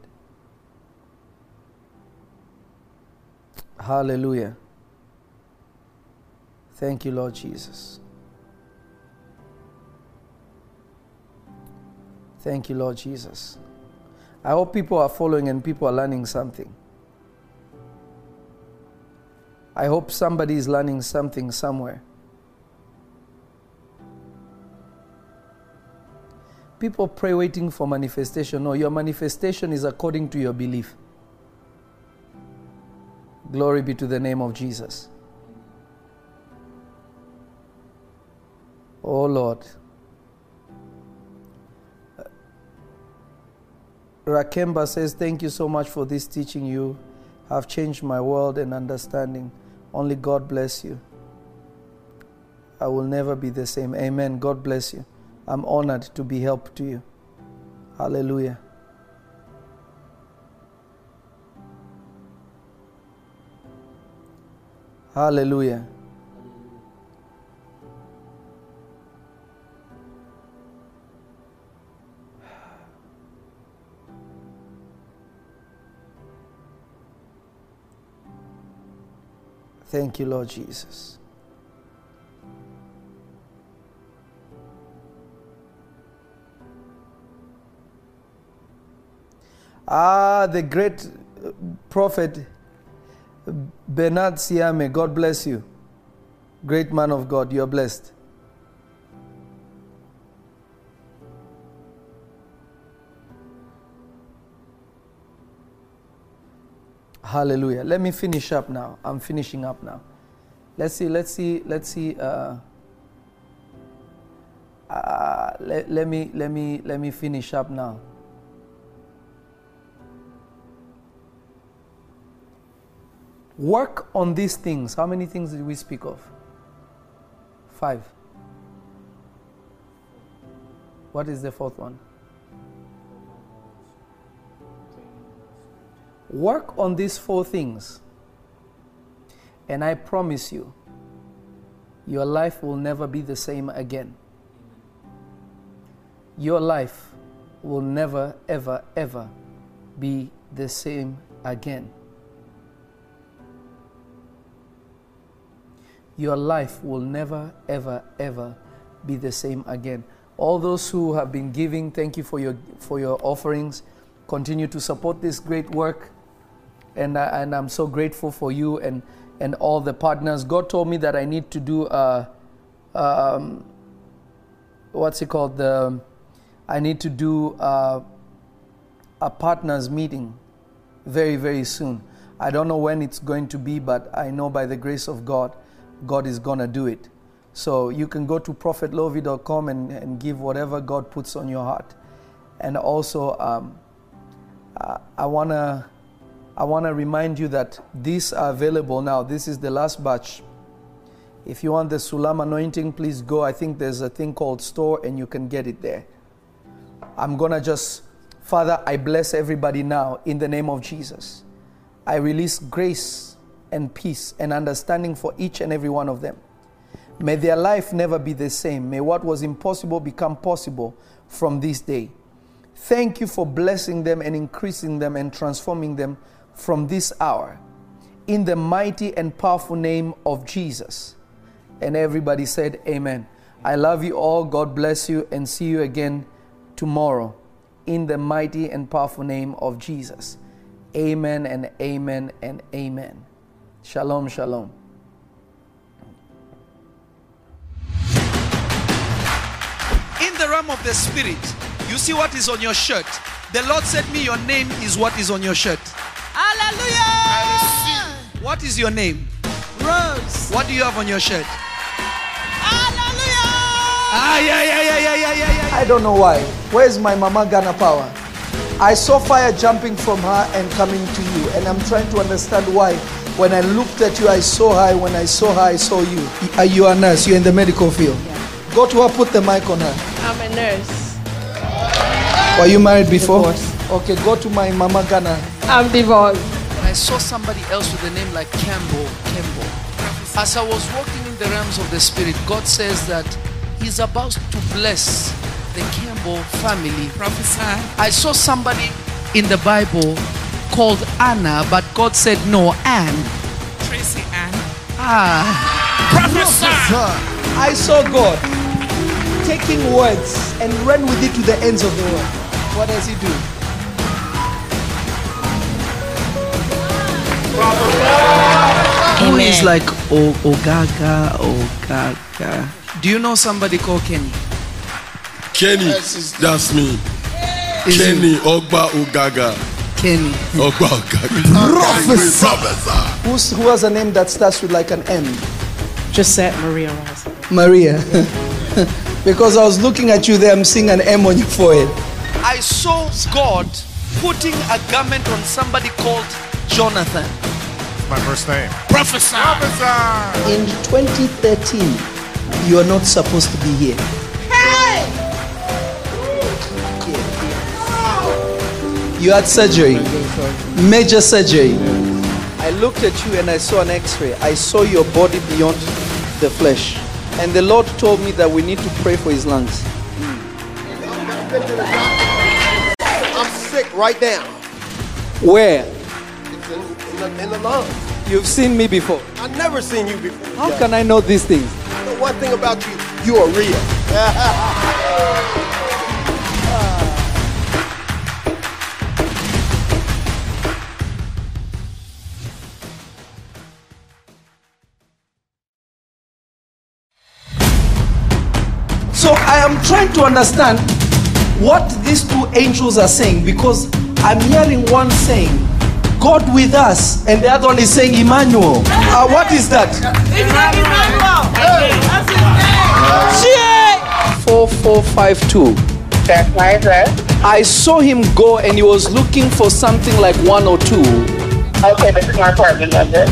Hallelujah. Thank you, Lord Jesus. Thank you, Lord Jesus. I hope people are following and people are learning something. I hope somebody is learning something somewhere. People pray waiting for manifestation. No, your manifestation is according to your belief. Glory be to the name of Jesus. Oh Lord. Rakemba says, Thank you so much for this teaching. You have changed my world and understanding. Only God bless you. I will never be the same. Amen. God bless you. I'm honored to be help to you. Hallelujah. Hallelujah. Thank you, Lord Jesus. Ah, the great uh, prophet Bernard Siame, God bless you. Great man of God, you're blessed. Hallelujah. Let me finish up now. I'm finishing up now. Let's see, let's see, let's see. Uh, uh, let, let me let me let me finish up now. Work on these things. How many things did we speak of? Five. What is the fourth one? Work on these four things, and I promise you, your life will never be the same again. Your life will never, ever, ever be the same again. Your life will never, ever, ever be the same again. All those who have been giving, thank you for your, for your offerings. Continue to support this great work and I, and I'm so grateful for you and and all the partners. God told me that I need to do a, um, what's it called the I need to do a, a partners meeting very very soon. I don't know when it's going to be, but I know by the grace of God, God is gonna do it. So you can go to prophetlovy.com and, and give whatever God puts on your heart. And also, um, I, I wanna I want to remind you that these are available now. This is the last batch. If you want the Sulam anointing, please go. I think there's a thing called store and you can get it there. I'm going to just, Father, I bless everybody now in the name of Jesus. I release grace and peace and understanding for each and every one of them. May their life never be the same. May what was impossible become possible from this day. Thank you for blessing them and increasing them and transforming them from this hour in the mighty and powerful name of Jesus. And everybody said, Amen. I love you all. God bless you and see you again tomorrow in the mighty and powerful name of Jesus. Amen and amen and amen. Shalom, shalom. In the realm of the spirit, you see what is on your shirt. The Lord said me, Your name is what is on your shirt. Hallelujah. What is your name? Rose. What do you have on your shirt? Hallelujah. Ah, yeah, yeah, yeah, yeah, yeah, yeah, yeah. I don't know why. Where's my mama Ghana power? I saw fire jumping from her and coming to you, and I'm trying to understand why. When I looked at you, I saw her. When I saw her, I saw you. Are you a nurse? You're in the medical field. Go to her, put the mic on her. I'm a nurse. Were you married before? Divorced. Okay, go to my mama Ghana. I'm divorced. I saw somebody else with a name like Campbell. Campbell. As I was walking in the realms of the spirit, God says that He's about to bless the Campbell family. Prophesy. I saw somebody in the Bible called Anna, but God said no, Anne. Tracy Ann. Ah, Prophesy. I saw God taking words and ran with it to the ends of the world. What does He do? Who is like o- Ogaga, Ogaga? Do you know somebody called Kenny? Kenny, that's me. Is it Kenny Ogba Ugaga. Kenny. Ogba Ugaga. Prophesy. Prophesy. Who's, who has a name that starts with like an M? Gisette Maria Rosa. Maria. because I was looking at you there, I'm seeing an M on your forehead. I saw God putting a garment on somebody called Jonathan. My first name. Prophesy. In 2013, you are not supposed to be here. Hey! You had surgery, major surgery. I looked at you and I saw an x ray. I saw your body beyond the flesh. And the Lord told me that we need to pray for his lungs. I'm sick right now. Where? In, the, in the lungs. You've seen me before. I've never seen you before. How can I know these things? The one thing about you, you are real. So I am trying to understand what these two angels are saying because I'm hearing one saying, God with us, and the other one is saying Emmanuel. Uh, what is that? Emmanuel. Four four five two. That's my. I saw him go and he was looking for something like one or two. Okay, this is my apartment number.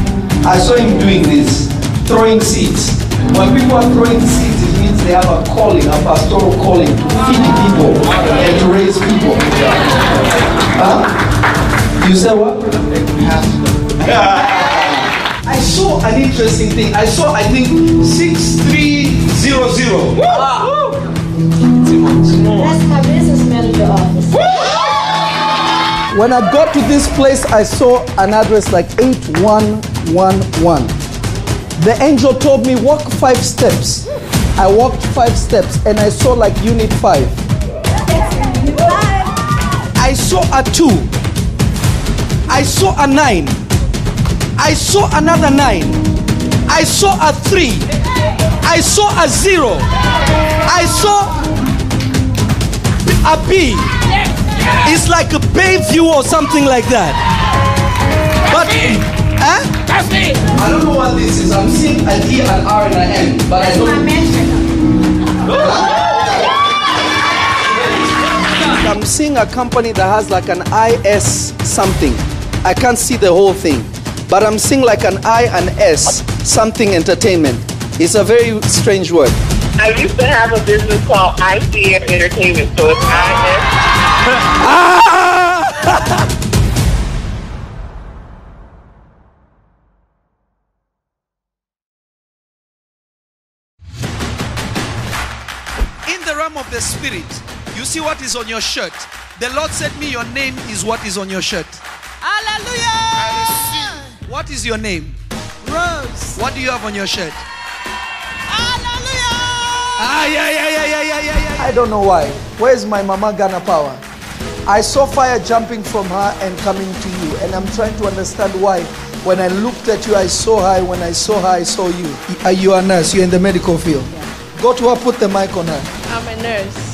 I saw him doing this, throwing seeds. When people are throwing seeds, it means they have a calling, a pastoral calling to feed people and to raise people. Huh? You said what? I saw an interesting thing. I saw, I think, 6300. Ah. That's my business manager office. When I got to this place, I saw an address like 8111. The angel told me, walk five steps. I walked five steps and I saw like unit five. I saw a two. I saw a nine. I saw another nine. I saw a three. I saw a zero. I saw a B. It's like a Bayview or something like that. But, huh? That's me. I don't know what this is. I'm seeing an E, an R, and an N, but I don't. I'm seeing a company that has like an IS something. I can't see the whole thing, but I'm seeing like an I and S something entertainment. It's a very strange word. I used to have a business called ICM Entertainment, so it's IS. Ah! In the realm of the spirit, you see what is on your shirt. The Lord said me, your name is what is on your shirt. Hallelujah. What is your name? Rose. What do you have on your shirt? Hallelujah. Ah, yeah, yeah, yeah, yeah, yeah, yeah, yeah. I don't know why. Where's my mama Ghana power? I saw fire jumping from her and coming to you, and I'm trying to understand why. When I looked at you, I saw her. When I saw her, I saw you. Are you a nurse? You're in the medical field. Go to her, put the mic on her. I'm a nurse.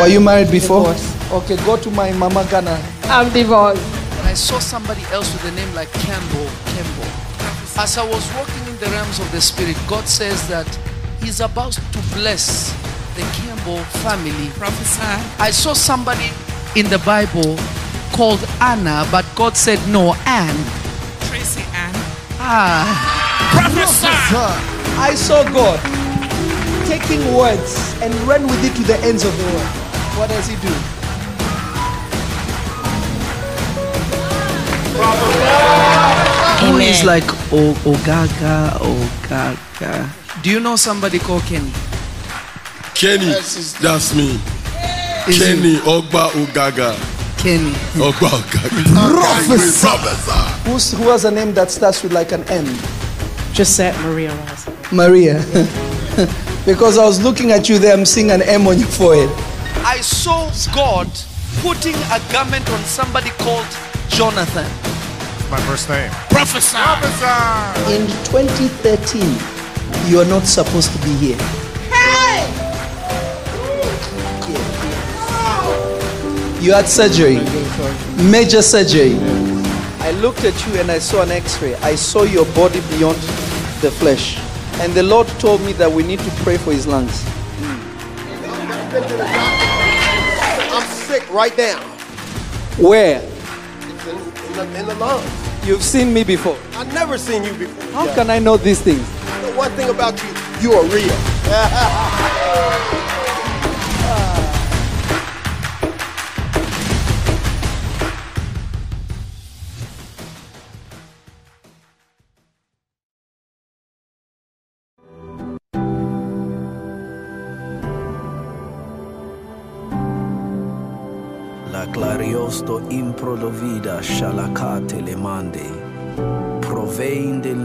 Were you married before? Divorced. Okay, go to my mama Ghana. I'm divorced. I saw somebody else with a name like Campbell. Campbell. As I was walking in the realms of the spirit, God says that He's about to bless the Campbell family. Prophesy. I saw somebody in the Bible called Anna, but God said no, Anne. Tracy Ann. Ah, Prophesy. I saw God taking words and ran with it to the ends of the world. What does He do? Who is like o- Ogaga, Ogaga. Do you know somebody called Kenny? Kenny, that's me. Is it Kenny Ogba Ugaga. Kenny. Ogba Ugaga. Prophesy. Prophesy. Who's, who has a name that starts with like an M? Gisette Maria Rosa. Maria. because I was looking at you there, I'm seeing an M on your forehead. I saw God putting a garment on somebody called Jonathan. My first name. Prophesy. In 2013, you are not supposed to be here. Hey! You had surgery, major surgery. I looked at you and I saw an x ray. I saw your body beyond the flesh. And the Lord told me that we need to pray for his lungs. I'm sick right now. Where? It's in, in, the, in the lungs. You've seen me before. I've never seen you before. How can I know these things? The one thing about you, you are real. improdovida shalakate le mande.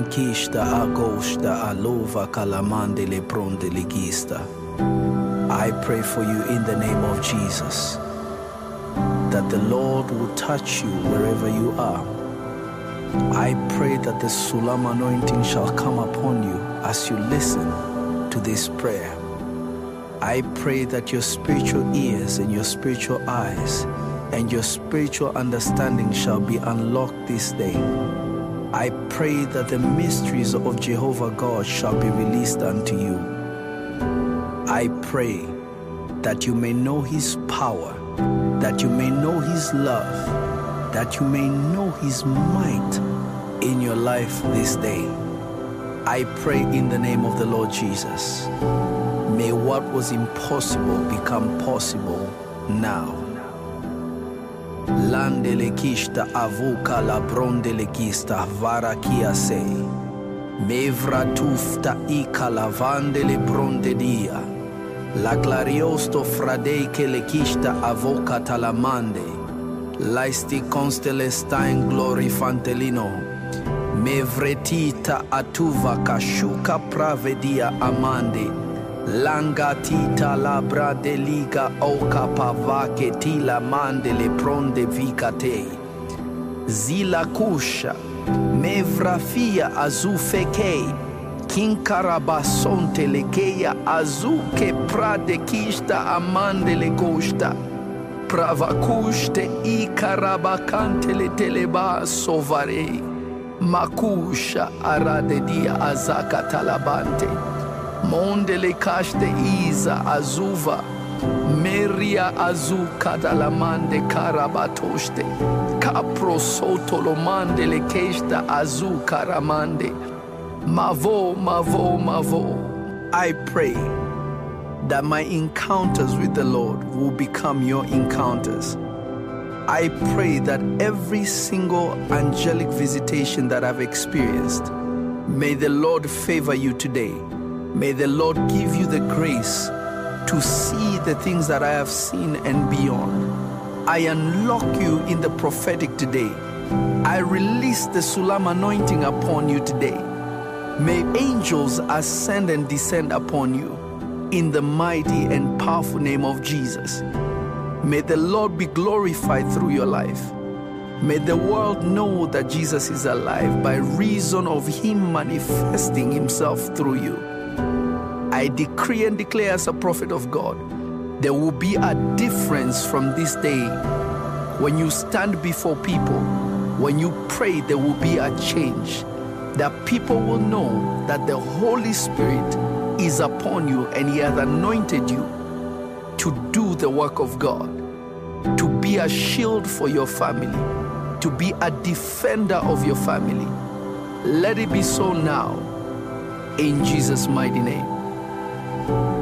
Kista agosta alova le pronde. I pray for you in the name of Jesus that the Lord will touch you wherever you are. I pray that the Sulam anointing shall come upon you as you listen to this prayer. I pray that your spiritual ears and your spiritual eyes and your spiritual understanding shall be unlocked this day. I pray that the mysteries of Jehovah God shall be released unto you. I pray that you may know his power, that you may know his love, that you may know his might in your life this day. I pray in the name of the Lord Jesus. May what was impossible become possible now. Landele kista avuka la brondele kista varakia se. Mevra tufta ika lavandele bronde dia. La clariosto fradei che le kista avoca talamande. Laisti constele stain glori fantelino. Mevretita atuva kashuka pravedia amande. Langatita labra de liga oka pavake tila mande le pronde vicate. Zila kusha, mevrafia azufekei. Kinkarabasonte lekeia azuke prade kista amande le costa. Pravakuste i karabakante le teleba sovarei. Makusha arade dia azaka talabante. Mondele kashte iza azuva. Meria azu kadalamande karabatoshte. Kapro sotolomande le keshta azu karamande. Mavo, mavo, mavo. I pray that my encounters with the Lord will become your encounters. I pray that every single angelic visitation that I've experienced, may the Lord favor you today. May the Lord give you the grace to see the things that I have seen and beyond. I unlock you in the prophetic today. I release the Sulam anointing upon you today. May angels ascend and descend upon you in the mighty and powerful name of Jesus. May the Lord be glorified through your life. May the world know that Jesus is alive by reason of Him manifesting Himself through you. I decree and declare as a prophet of God, there will be a difference from this day. When you stand before people, when you pray, there will be a change. That people will know that the Holy Spirit is upon you and He has anointed you to do the work of God, to be a shield for your family, to be a defender of your family. Let it be so now, in Jesus' mighty name thank you.